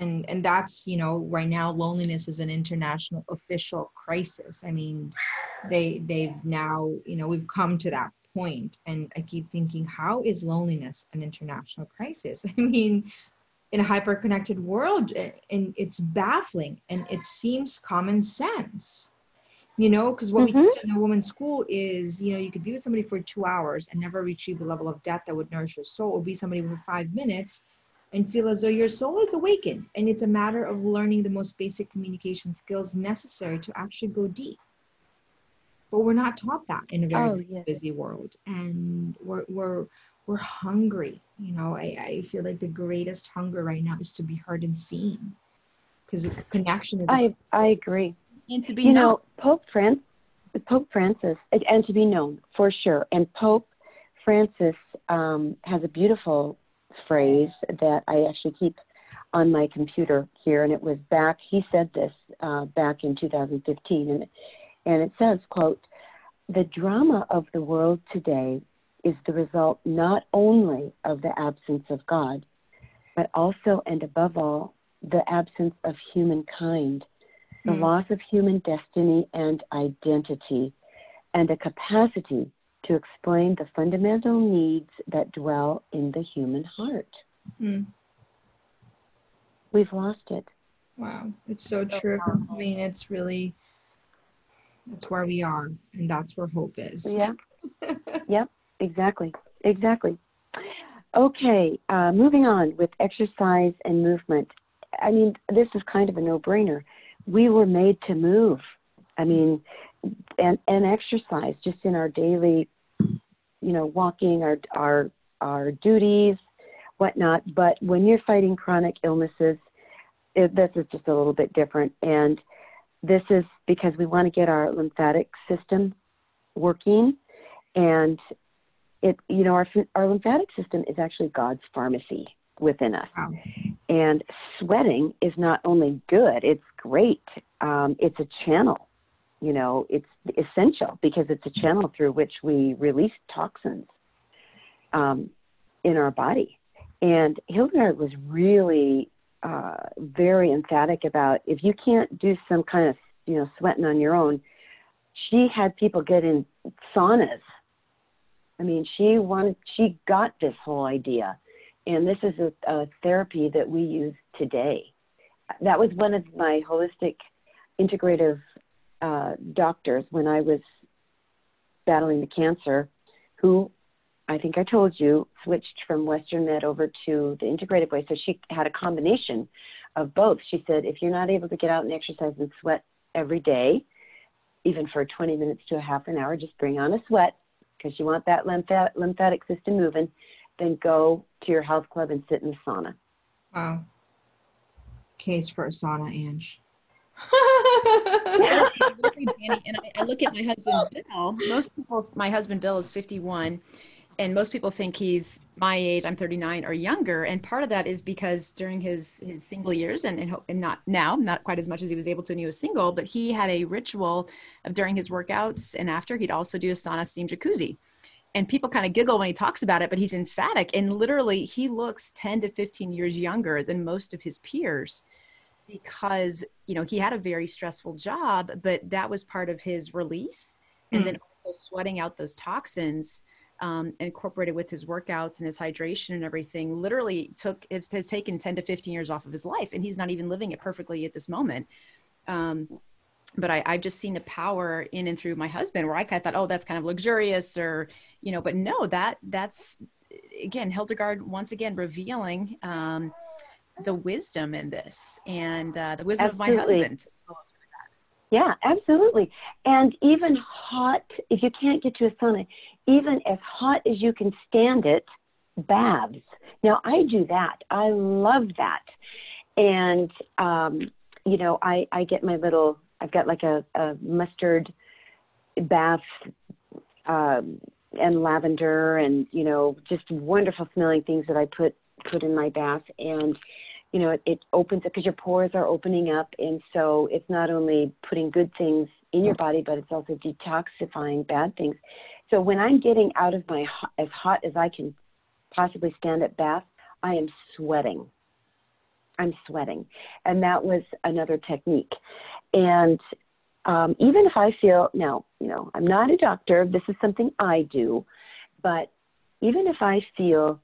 And and that's, you know, right now loneliness is an international official crisis. I mean, they they've now, you know, we've come to that point and I keep thinking, how is loneliness an international crisis? I mean, in a hyper connected world eh, and it's baffling and it seems common sense you know because what mm-hmm. we teach in the women's school is you know you could be with somebody for two hours and never achieve the level of depth that would nourish your soul or be somebody for five minutes and feel as though your soul is awakened and it's a matter of learning the most basic communication skills necessary to actually go deep but we're not taught that in a very oh, yes. busy world and we're, we're we're hungry. You know, I, I feel like the greatest hunger right now is to be heard and seen because connection is. I, I agree. And to be you known. know, Pope Francis, Pope Francis, and to be known for sure. And Pope Francis um, has a beautiful phrase that I actually keep on my computer here, and it was back. He said this uh, back in 2015, and and it says, "quote The drama of the world today is the result not only of the absence of God, but also and above all, the absence of humankind, the mm. loss of human destiny and identity, and a capacity to explain the fundamental needs that dwell in the human heart. Mm. We've lost it. Wow, it's so, so true. Powerful. I mean, it's really, that's where we are, and that's where hope is. Yeah. yep. Exactly. Exactly. Okay, uh, moving on with exercise and movement. I mean, this is kind of a no-brainer. We were made to move. I mean, and and exercise just in our daily, you know, walking, our our our duties, whatnot. But when you're fighting chronic illnesses, it, this is just a little bit different. And this is because we want to get our lymphatic system working and it you know our our lymphatic system is actually God's pharmacy within us. Wow. And sweating is not only good, it's great. Um, it's a channel. You know, it's essential because it's a channel through which we release toxins um, in our body. And Hildegard was really uh, very emphatic about if you can't do some kind of you know sweating on your own, she had people get in saunas I mean, she wanted, she got this whole idea, and this is a, a therapy that we use today. That was one of my holistic, integrative uh, doctors when I was battling the cancer, who I think I told you, switched from Western Med over to the integrated way. So she had a combination of both. She said, if you're not able to get out and exercise and sweat every day, even for 20 minutes to a half an hour, just bring on a sweat because you want that lymphatic, lymphatic system moving. Then go to your health club and sit in the sauna. Wow. Case for a sauna, Ange. and I, I, look at my husband Bill. Most people, my husband Bill is 51, and most people think he's my age. I'm 39 or younger, and part of that is because during his his single years, and and, and not now, not quite as much as he was able to when he was single, but he had a ritual of during his workouts and after he'd also do a sauna steam jacuzzi. And people kind of giggle when he talks about it, but he's emphatic. And literally, he looks 10 to 15 years younger than most of his peers because you know he had a very stressful job but that was part of his release and mm. then also sweating out those toxins um, incorporated with his workouts and his hydration and everything literally took it has taken 10 to 15 years off of his life and he's not even living it perfectly at this moment um, but I, I've just seen the power in and through my husband where I kind of thought, oh, that's kind of luxurious or, you know, but no, that that's again, Hildegard once again revealing um, the wisdom in this and uh, the wisdom absolutely. of my husband. Yeah, absolutely. And even hot, if you can't get to a sauna, even as hot as you can stand it, baths. Now, I do that. I love that. And, um, you know, I, I get my little, I've got like a, a mustard bath um, and lavender and, you know, just wonderful smelling things that I put put in my bath. And you know, it, it opens up because your pores are opening up. And so it's not only putting good things in your body, but it's also detoxifying bad things. So when I'm getting out of my as hot as I can possibly stand at bath, I am sweating. I'm sweating. And that was another technique. And um, even if I feel, now, you know, I'm not a doctor, this is something I do, but even if I feel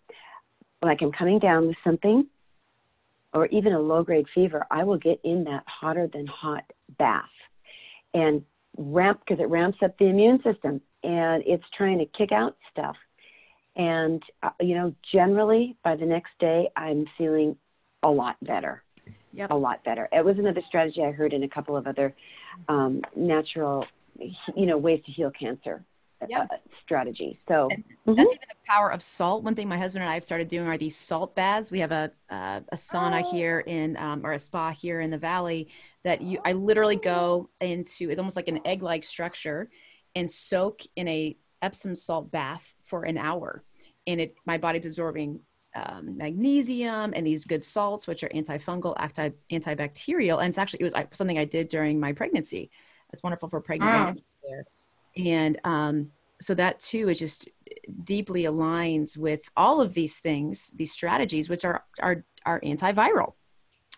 like I'm coming down with something or even a low grade fever, I will get in that hotter than hot bath and ramp because it ramps up the immune system and it's trying to kick out stuff. And, uh, you know, generally by the next day, I'm feeling a lot better. Yep. A lot better. It was another strategy I heard in a couple of other um, natural, you know, ways to heal cancer uh, strategy. So mm-hmm. that's even the power of salt. One thing my husband and I have started doing are these salt baths. We have a uh, a sauna oh. here in um, or a spa here in the valley that you I literally go into. It's almost like an egg like structure, and soak in a Epsom salt bath for an hour, and it my body's absorbing um, magnesium and these good salts, which are antifungal, anti antibacterial, and it's actually it was something I did during my pregnancy. It's wonderful for pregnant. There. And um, so that too is just deeply aligns with all of these things these strategies which are are are antiviral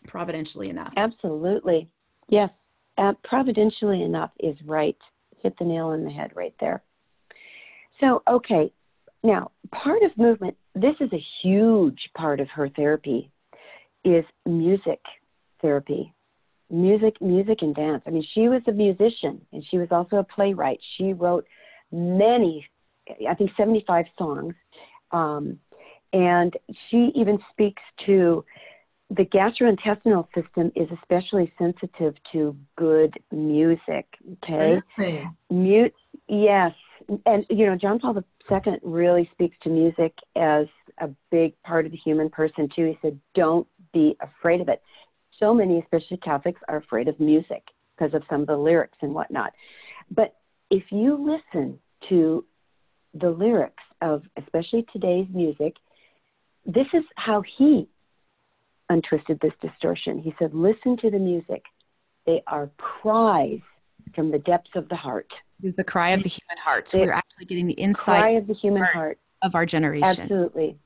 providentially enough. Absolutely. Yes uh, providentially enough is right hit the nail on the head right there so okay now part of movement this is a huge part of her therapy is music therapy music, music and dance. I mean, she was a musician and she was also a playwright. She wrote many, I think, 75 songs. Um, and she even speaks to the gastrointestinal system is especially sensitive to good music. Okay, mute. Yes, and you know John Paul II really speaks to music as a big part of the human person too. He said, "Don't be afraid of it." so many, especially Catholics, are afraid of music because of some of the lyrics and whatnot. But if you listen to the lyrics of especially today's music, this is how he untwisted this distortion. He said, Listen to the music. They are cries from the depths of the heart. It is the cry of the human heart. So we're actually getting the insight cry of the human heart of our generation. Absolutely.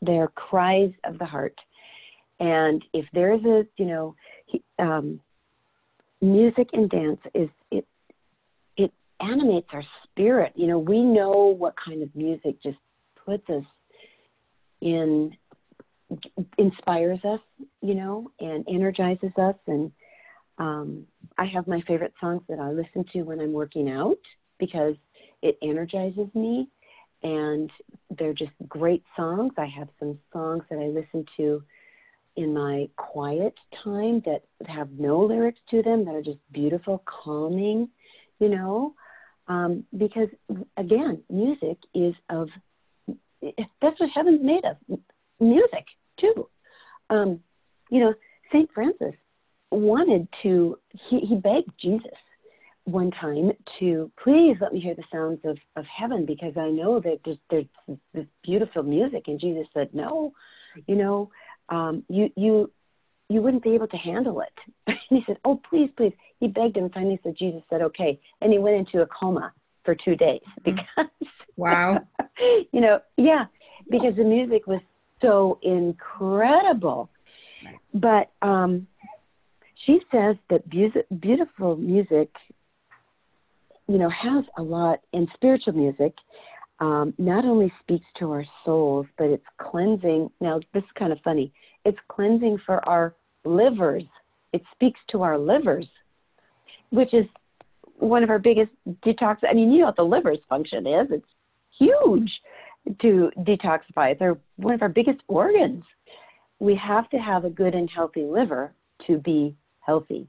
They are cries of the heart. And if there's a, you know, um, music and dance is it it animates our spirit. You know, we know what kind of music just puts us in, inspires us, you know, and energizes us. And um, I have my favorite songs that I listen to when I'm working out because it energizes me and they're just great songs. I have some songs that I listen to in my quiet time that have no lyrics to them that are just beautiful, calming, you know, um, because again, music is of that's what heaven's made of music too. Um, you know, Saint Francis wanted to he, he begged Jesus one time to please let me hear the sounds of, of heaven because I know that there's, there's this beautiful music. And Jesus said, no, you know, um, you, you, you wouldn't be able to handle it. and he said, oh, please, please. He begged him. Finally said, Jesus said, okay. And he went into a coma for two days mm. because, wow, you know, yeah, because the music was so incredible. But um, she says that beautiful music you know, has a lot in spiritual music. Um, not only speaks to our souls, but it's cleansing. Now, this is kind of funny. It's cleansing for our livers. It speaks to our livers, which is one of our biggest detox. I mean, you know what the liver's function is. It's huge to detoxify. They're one of our biggest organs. We have to have a good and healthy liver to be healthy.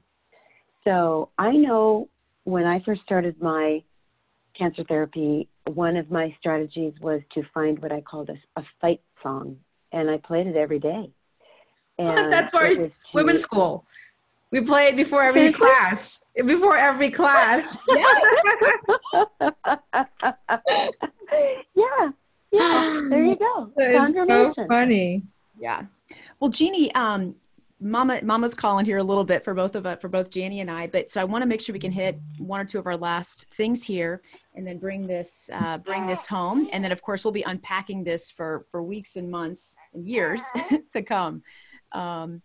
So I know when I first started my cancer therapy, one of my strategies was to find what I called a, a fight song, and I played it every day. And That's our women's school. We play it before every class. Before every class. yeah. yeah. Yeah. There you go. That is so funny. Yeah. Well, Jeannie, um, Mama, Mama's calling here a little bit for both of us, for both Janie and I. But so I want to make sure we can hit one or two of our last things here, and then bring this, uh, bring this home. And then, of course, we'll be unpacking this for for weeks and months and years to come. Um,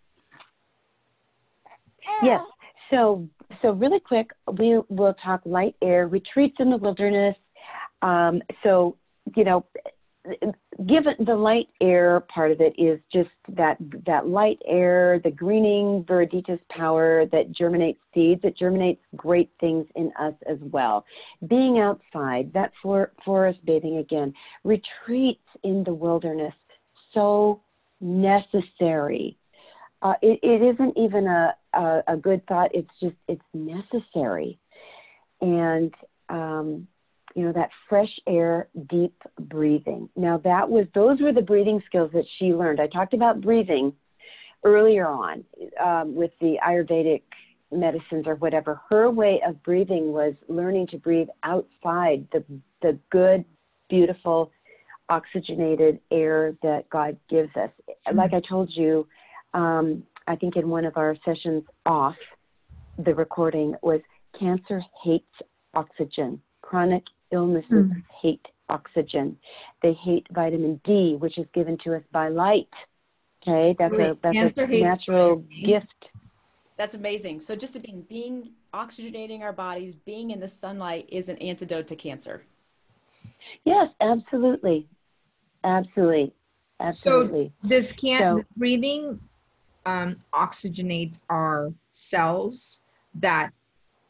yes. So, so really quick, we will talk light air retreats in the wilderness. Um, so, you know, given the light air part of it is just that that light air, the greening viriditas power that germinates seeds, it germinates great things in us as well. Being outside, that for, forest bathing again, retreats in the wilderness, so necessary. Uh, it, it isn't even a, a, a good thought. It's just it's necessary, and um, you know that fresh air deep breathing. Now that was those were the breathing skills that she learned. I talked about breathing earlier on um, with the ayurvedic medicines or whatever. Her way of breathing was learning to breathe outside the the good beautiful oxygenated air that god gives us. Mm-hmm. like i told you um, i think in one of our sessions off the recording was cancer hates oxygen. Chronic illnesses mm. hate oxygen. They hate vitamin D, which is given to us by light. Okay, that's a that's a natural gift. That's amazing. So just being being oxygenating our bodies, being in the sunlight is an antidote to cancer. Yes, absolutely, absolutely, absolutely. So this can so, breathing um, oxygenates our cells that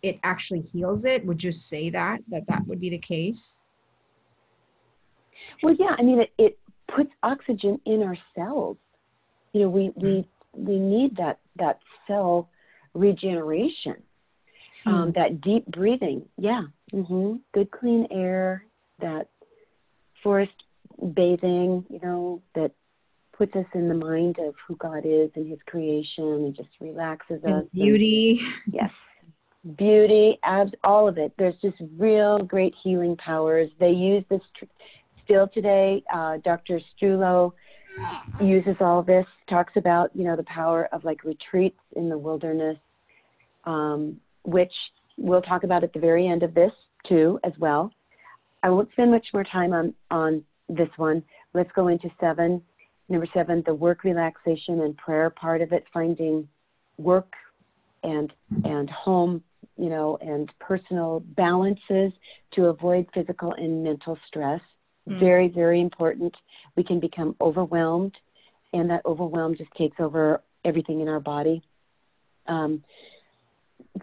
it actually heals it would you say that that that would be the case? Well yeah i mean it, it puts oxygen in our cells. You know we we we need that that cell regeneration um, hmm. um, that deep breathing. Yeah mm-hmm. good clean air that forest bathing you know that puts us in the mind of who god is and his creation and just relaxes and us beauty. And, yes beauty, abs, all of it. There's just real great healing powers. They use this tr- still today. Uh, Dr. Strehlow uses all this, talks about, you know, the power of like retreats in the wilderness, um, which we'll talk about at the very end of this too, as well. I won't spend much more time on, on this one. Let's go into seven. Number seven, the work relaxation and prayer part of it, finding work and and home you know, and personal balances to avoid physical and mental stress. Mm. Very, very important. We can become overwhelmed, and that overwhelm just takes over everything in our body. Um,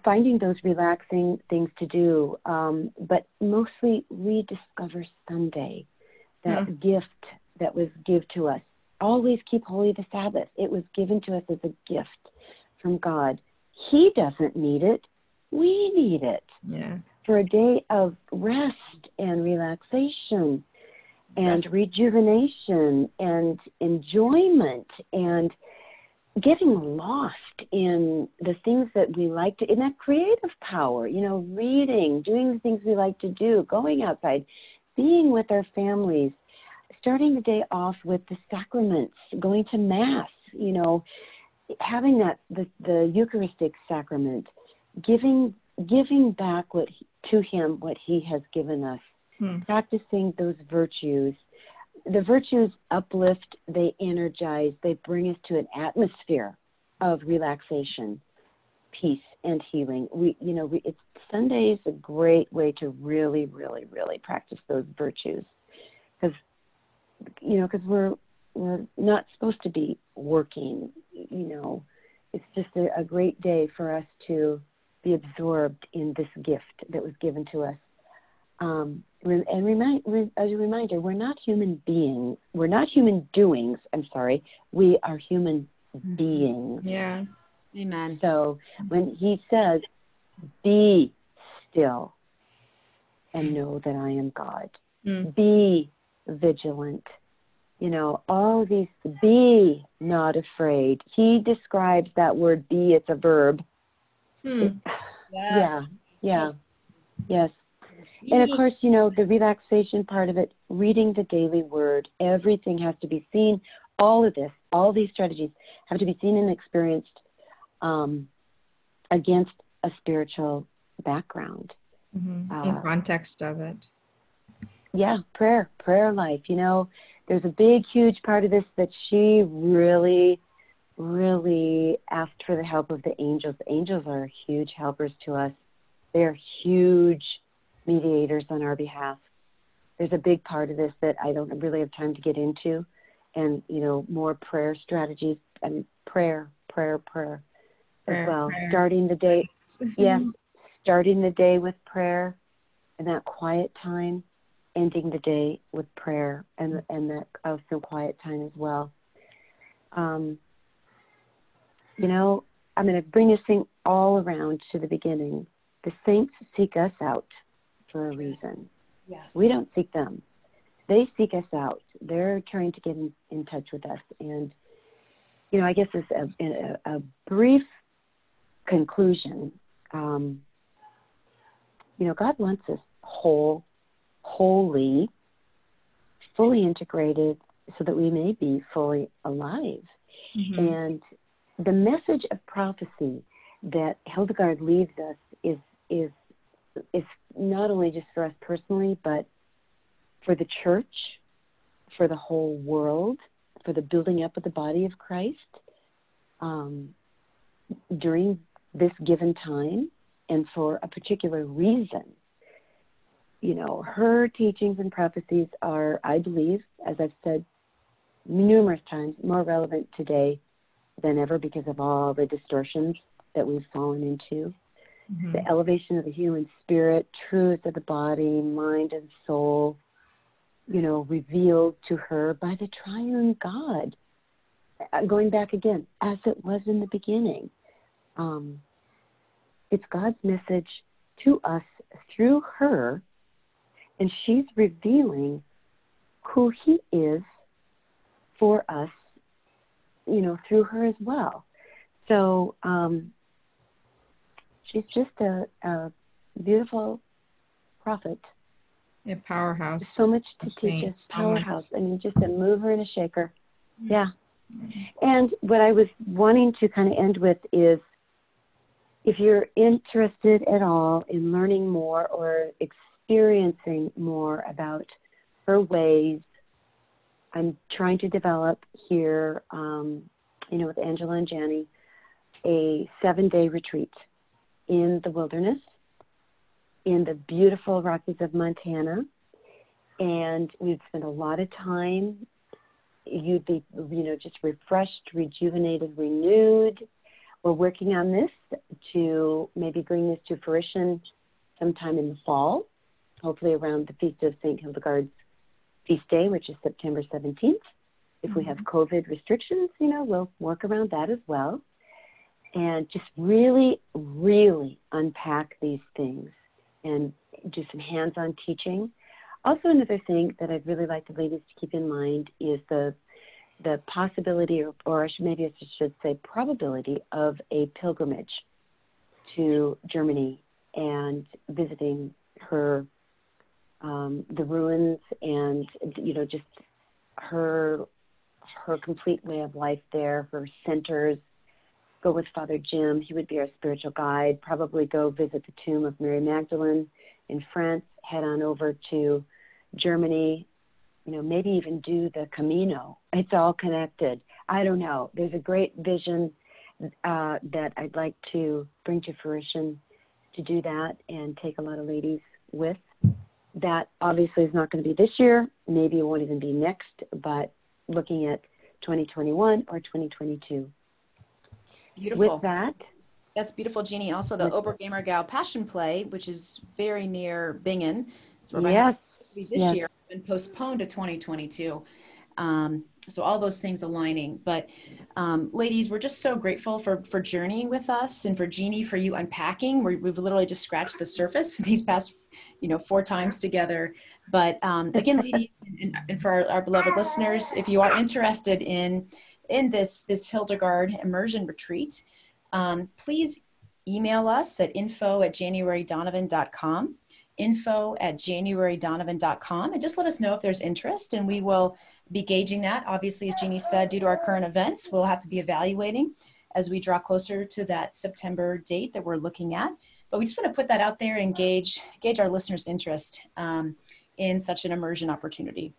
finding those relaxing things to do, um, but mostly rediscover Sunday. that mm. gift that was given to us. Always keep holy the Sabbath. It was given to us as a gift from God. He doesn't need it. We need it. Yeah. For a day of rest and relaxation and rejuvenation and enjoyment and getting lost in the things that we like to in that creative power you know reading doing the things we like to do going outside being with our families starting the day off with the sacraments going to mass you know having that the, the eucharistic sacrament giving giving back what to him what he has given us hmm. practicing those virtues the virtues uplift, they energize, they bring us to an atmosphere of relaxation, peace, and healing. We, you know, we, it's Sunday is a great way to really, really, really practice those virtues, because, you know, because we're we're not supposed to be working. You know, it's just a, a great day for us to be absorbed in this gift that was given to us. Um, and remind, as a reminder, we're not human beings. We're not human doings. I'm sorry. We are human mm-hmm. beings. Yeah. Amen. So when he says, "Be still and know that I am God," mm. be vigilant. You know, all these. Be not afraid. He describes that word "be." It's a verb. Hmm. Yes. Yeah. Yeah. Yes and of course, you know, the relaxation part of it, reading the daily word, everything has to be seen. All of this, all these strategies have to be seen and experienced um, against a spiritual background. Mm-hmm. Uh, In context of it. Yeah, prayer, prayer life. You know, there's a big, huge part of this that she really, really asked for the help of the angels. Angels are huge helpers to us. They're huge mediators on our behalf. There's a big part of this that I don't really have time to get into, and you know more prayer strategies and prayer, prayer, prayer, prayer as well. Prayer. Starting the day, yeah, starting the day with prayer, and that quiet time, ending the day with prayer, and and that of some quiet time as well. Um, you know, I'm going to bring this thing all around to the beginning. The saints seek us out for a yes. reason. Yes. We don't seek them. They seek us out. They're trying to get in, in touch with us. And, you know, I guess it's a, a, a brief conclusion. Um, you know, God wants us whole, holy, fully integrated so that we may be fully alive. Mm-hmm. And the message of prophecy that Hildegard leaves us is is is not only just for us personally, but for the church, for the whole world, for the building up of the body of Christ um, during this given time and for a particular reason. You know, her teachings and prophecies are, I believe, as I've said numerous times, more relevant today than ever because of all the distortions that we've fallen into mm-hmm. the elevation of the human spirit, truth of the body, mind, and soul, you know, revealed to her by the triune God. Uh, going back again, as it was in the beginning. Um, it's God's message to us through her, and she's revealing who He is for us, you know, through her as well. So, um, she's just a, a beautiful prophet. A powerhouse. So much to teach us. Powerhouse. I mean, just a mover and a shaker. Mm-hmm. Yeah. And what I was wanting to kind of end with is if you're interested at all in learning more or experiencing more about her ways, I'm trying to develop here, um, you know, with Angela and Janie, a seven day retreat in the wilderness in the beautiful Rockies of Montana. And we'd spend a lot of time. You'd be, you know, just refreshed, rejuvenated, renewed. We're working on this to maybe bring this to fruition sometime in the fall, hopefully around the Feast of St. Hildegard's feast day, which is September 17th. If we have mm-hmm. COVID restrictions, you know, we'll work around that as well. And just really, really unpack these things and do some hands on teaching. Also, another thing that I'd really like the ladies to keep in mind is the the possibility, or, or maybe I should say probability, of a pilgrimage to Germany and visiting her, um, the ruins, and you know just her her complete way of life there, her centers. Go with Father Jim; he would be our spiritual guide. Probably go visit the tomb of Mary Magdalene in France. Head on over to Germany you know, maybe even do the Camino. It's all connected. I don't know. There's a great vision uh, that I'd like to bring to fruition to do that and take a lot of ladies with. That obviously is not going to be this year. Maybe it won't even be next, but looking at 2021 or 2022. Beautiful. With that, that's beautiful, Jeannie. Also, the Oberammergau Passion Play, which is very near Bingen. It's where my yes. supposed to be this yes. year has been postponed to 2022. Um, so all those things aligning. But um, ladies, we're just so grateful for for journeying with us and for Jeannie for you unpacking. we have literally just scratched the surface these past, you know, four times together. But um, again, ladies, and, and for our, our, beloved listeners, if you are interested in in this this Hildegard immersion retreat, um, please email us at info at januarydonovan.com info at januarydonovan.com and just let us know if there's interest and we will be gauging that. Obviously, as Jeannie said, due to our current events, we'll have to be evaluating as we draw closer to that September date that we're looking at. But we just want to put that out there and gauge, gauge our listeners' interest um, in such an immersion opportunity.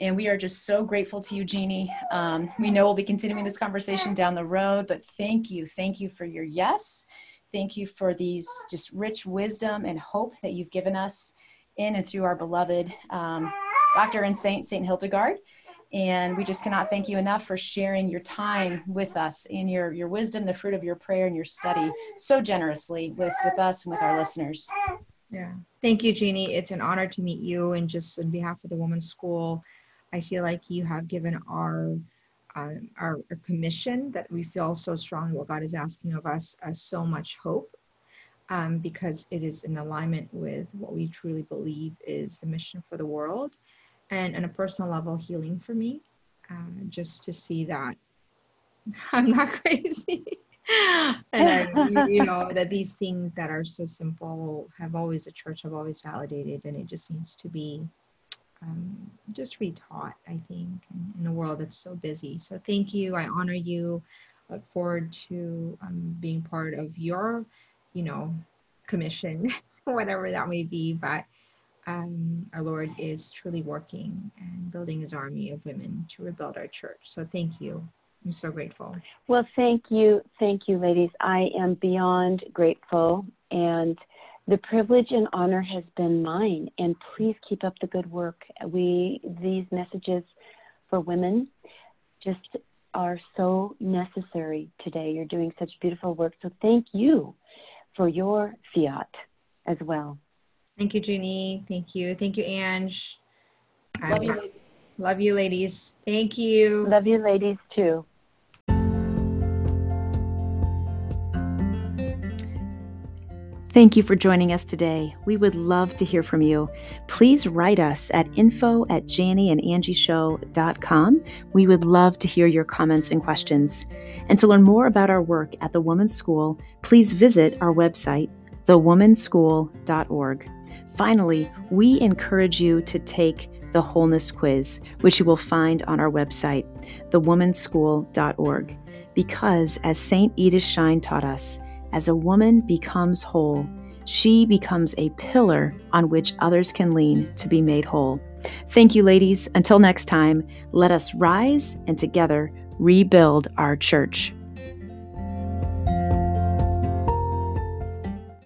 And we are just so grateful to you, Jeannie. Um, we know we'll be continuing this conversation down the road, but thank you. Thank you for your yes Thank you for these just rich wisdom and hope that you've given us in and through our beloved um, Dr. and Saint, Saint Hildegard. And we just cannot thank you enough for sharing your time with us and your, your wisdom, the fruit of your prayer and your study so generously with, with us and with our listeners. Yeah. Thank you, Jeannie. It's an honor to meet you. And just on behalf of the Women's School, I feel like you have given our um, our, our, commission that we feel so strongly what God is asking of us as so much hope um, because it is in alignment with what we truly believe is the mission for the world and on a personal level healing for me uh, just to see that I'm not crazy. and I, you know that these things that are so simple have always the church have always validated and it just needs to be um, just retaught, I think, in, in, a world that's so busy. So thank you. I honor you. Look forward to um, being part of your, you know, commission, whatever that may be. But um, our Lord is truly working and building his army of women to rebuild our church. So thank you. I'm so grateful. Well, thank you. Thank you, ladies. I am beyond grateful. And the privilege and honor has been mine, and please keep up the good work. We these messages for women just are so necessary today. You're doing such beautiful work, so thank you for your fiat as well. Thank you, Jeannie. Thank you. Thank you, Ange. Love you. Love you, ladies. Thank you. Love you, ladies, too. Thank you for joining us today. We would love to hear from you. Please write us at info at janieandangieshow.com. We would love to hear your comments and questions. And to learn more about our work at the Woman's School, please visit our website, thewomanschool.org. Finally, we encourage you to take the Wholeness Quiz, which you will find on our website, thewomanschool.org. Because, as St. Edith Stein taught us, as a woman becomes whole, she becomes a pillar on which others can lean to be made whole. Thank you, ladies. Until next time, let us rise and together rebuild our church.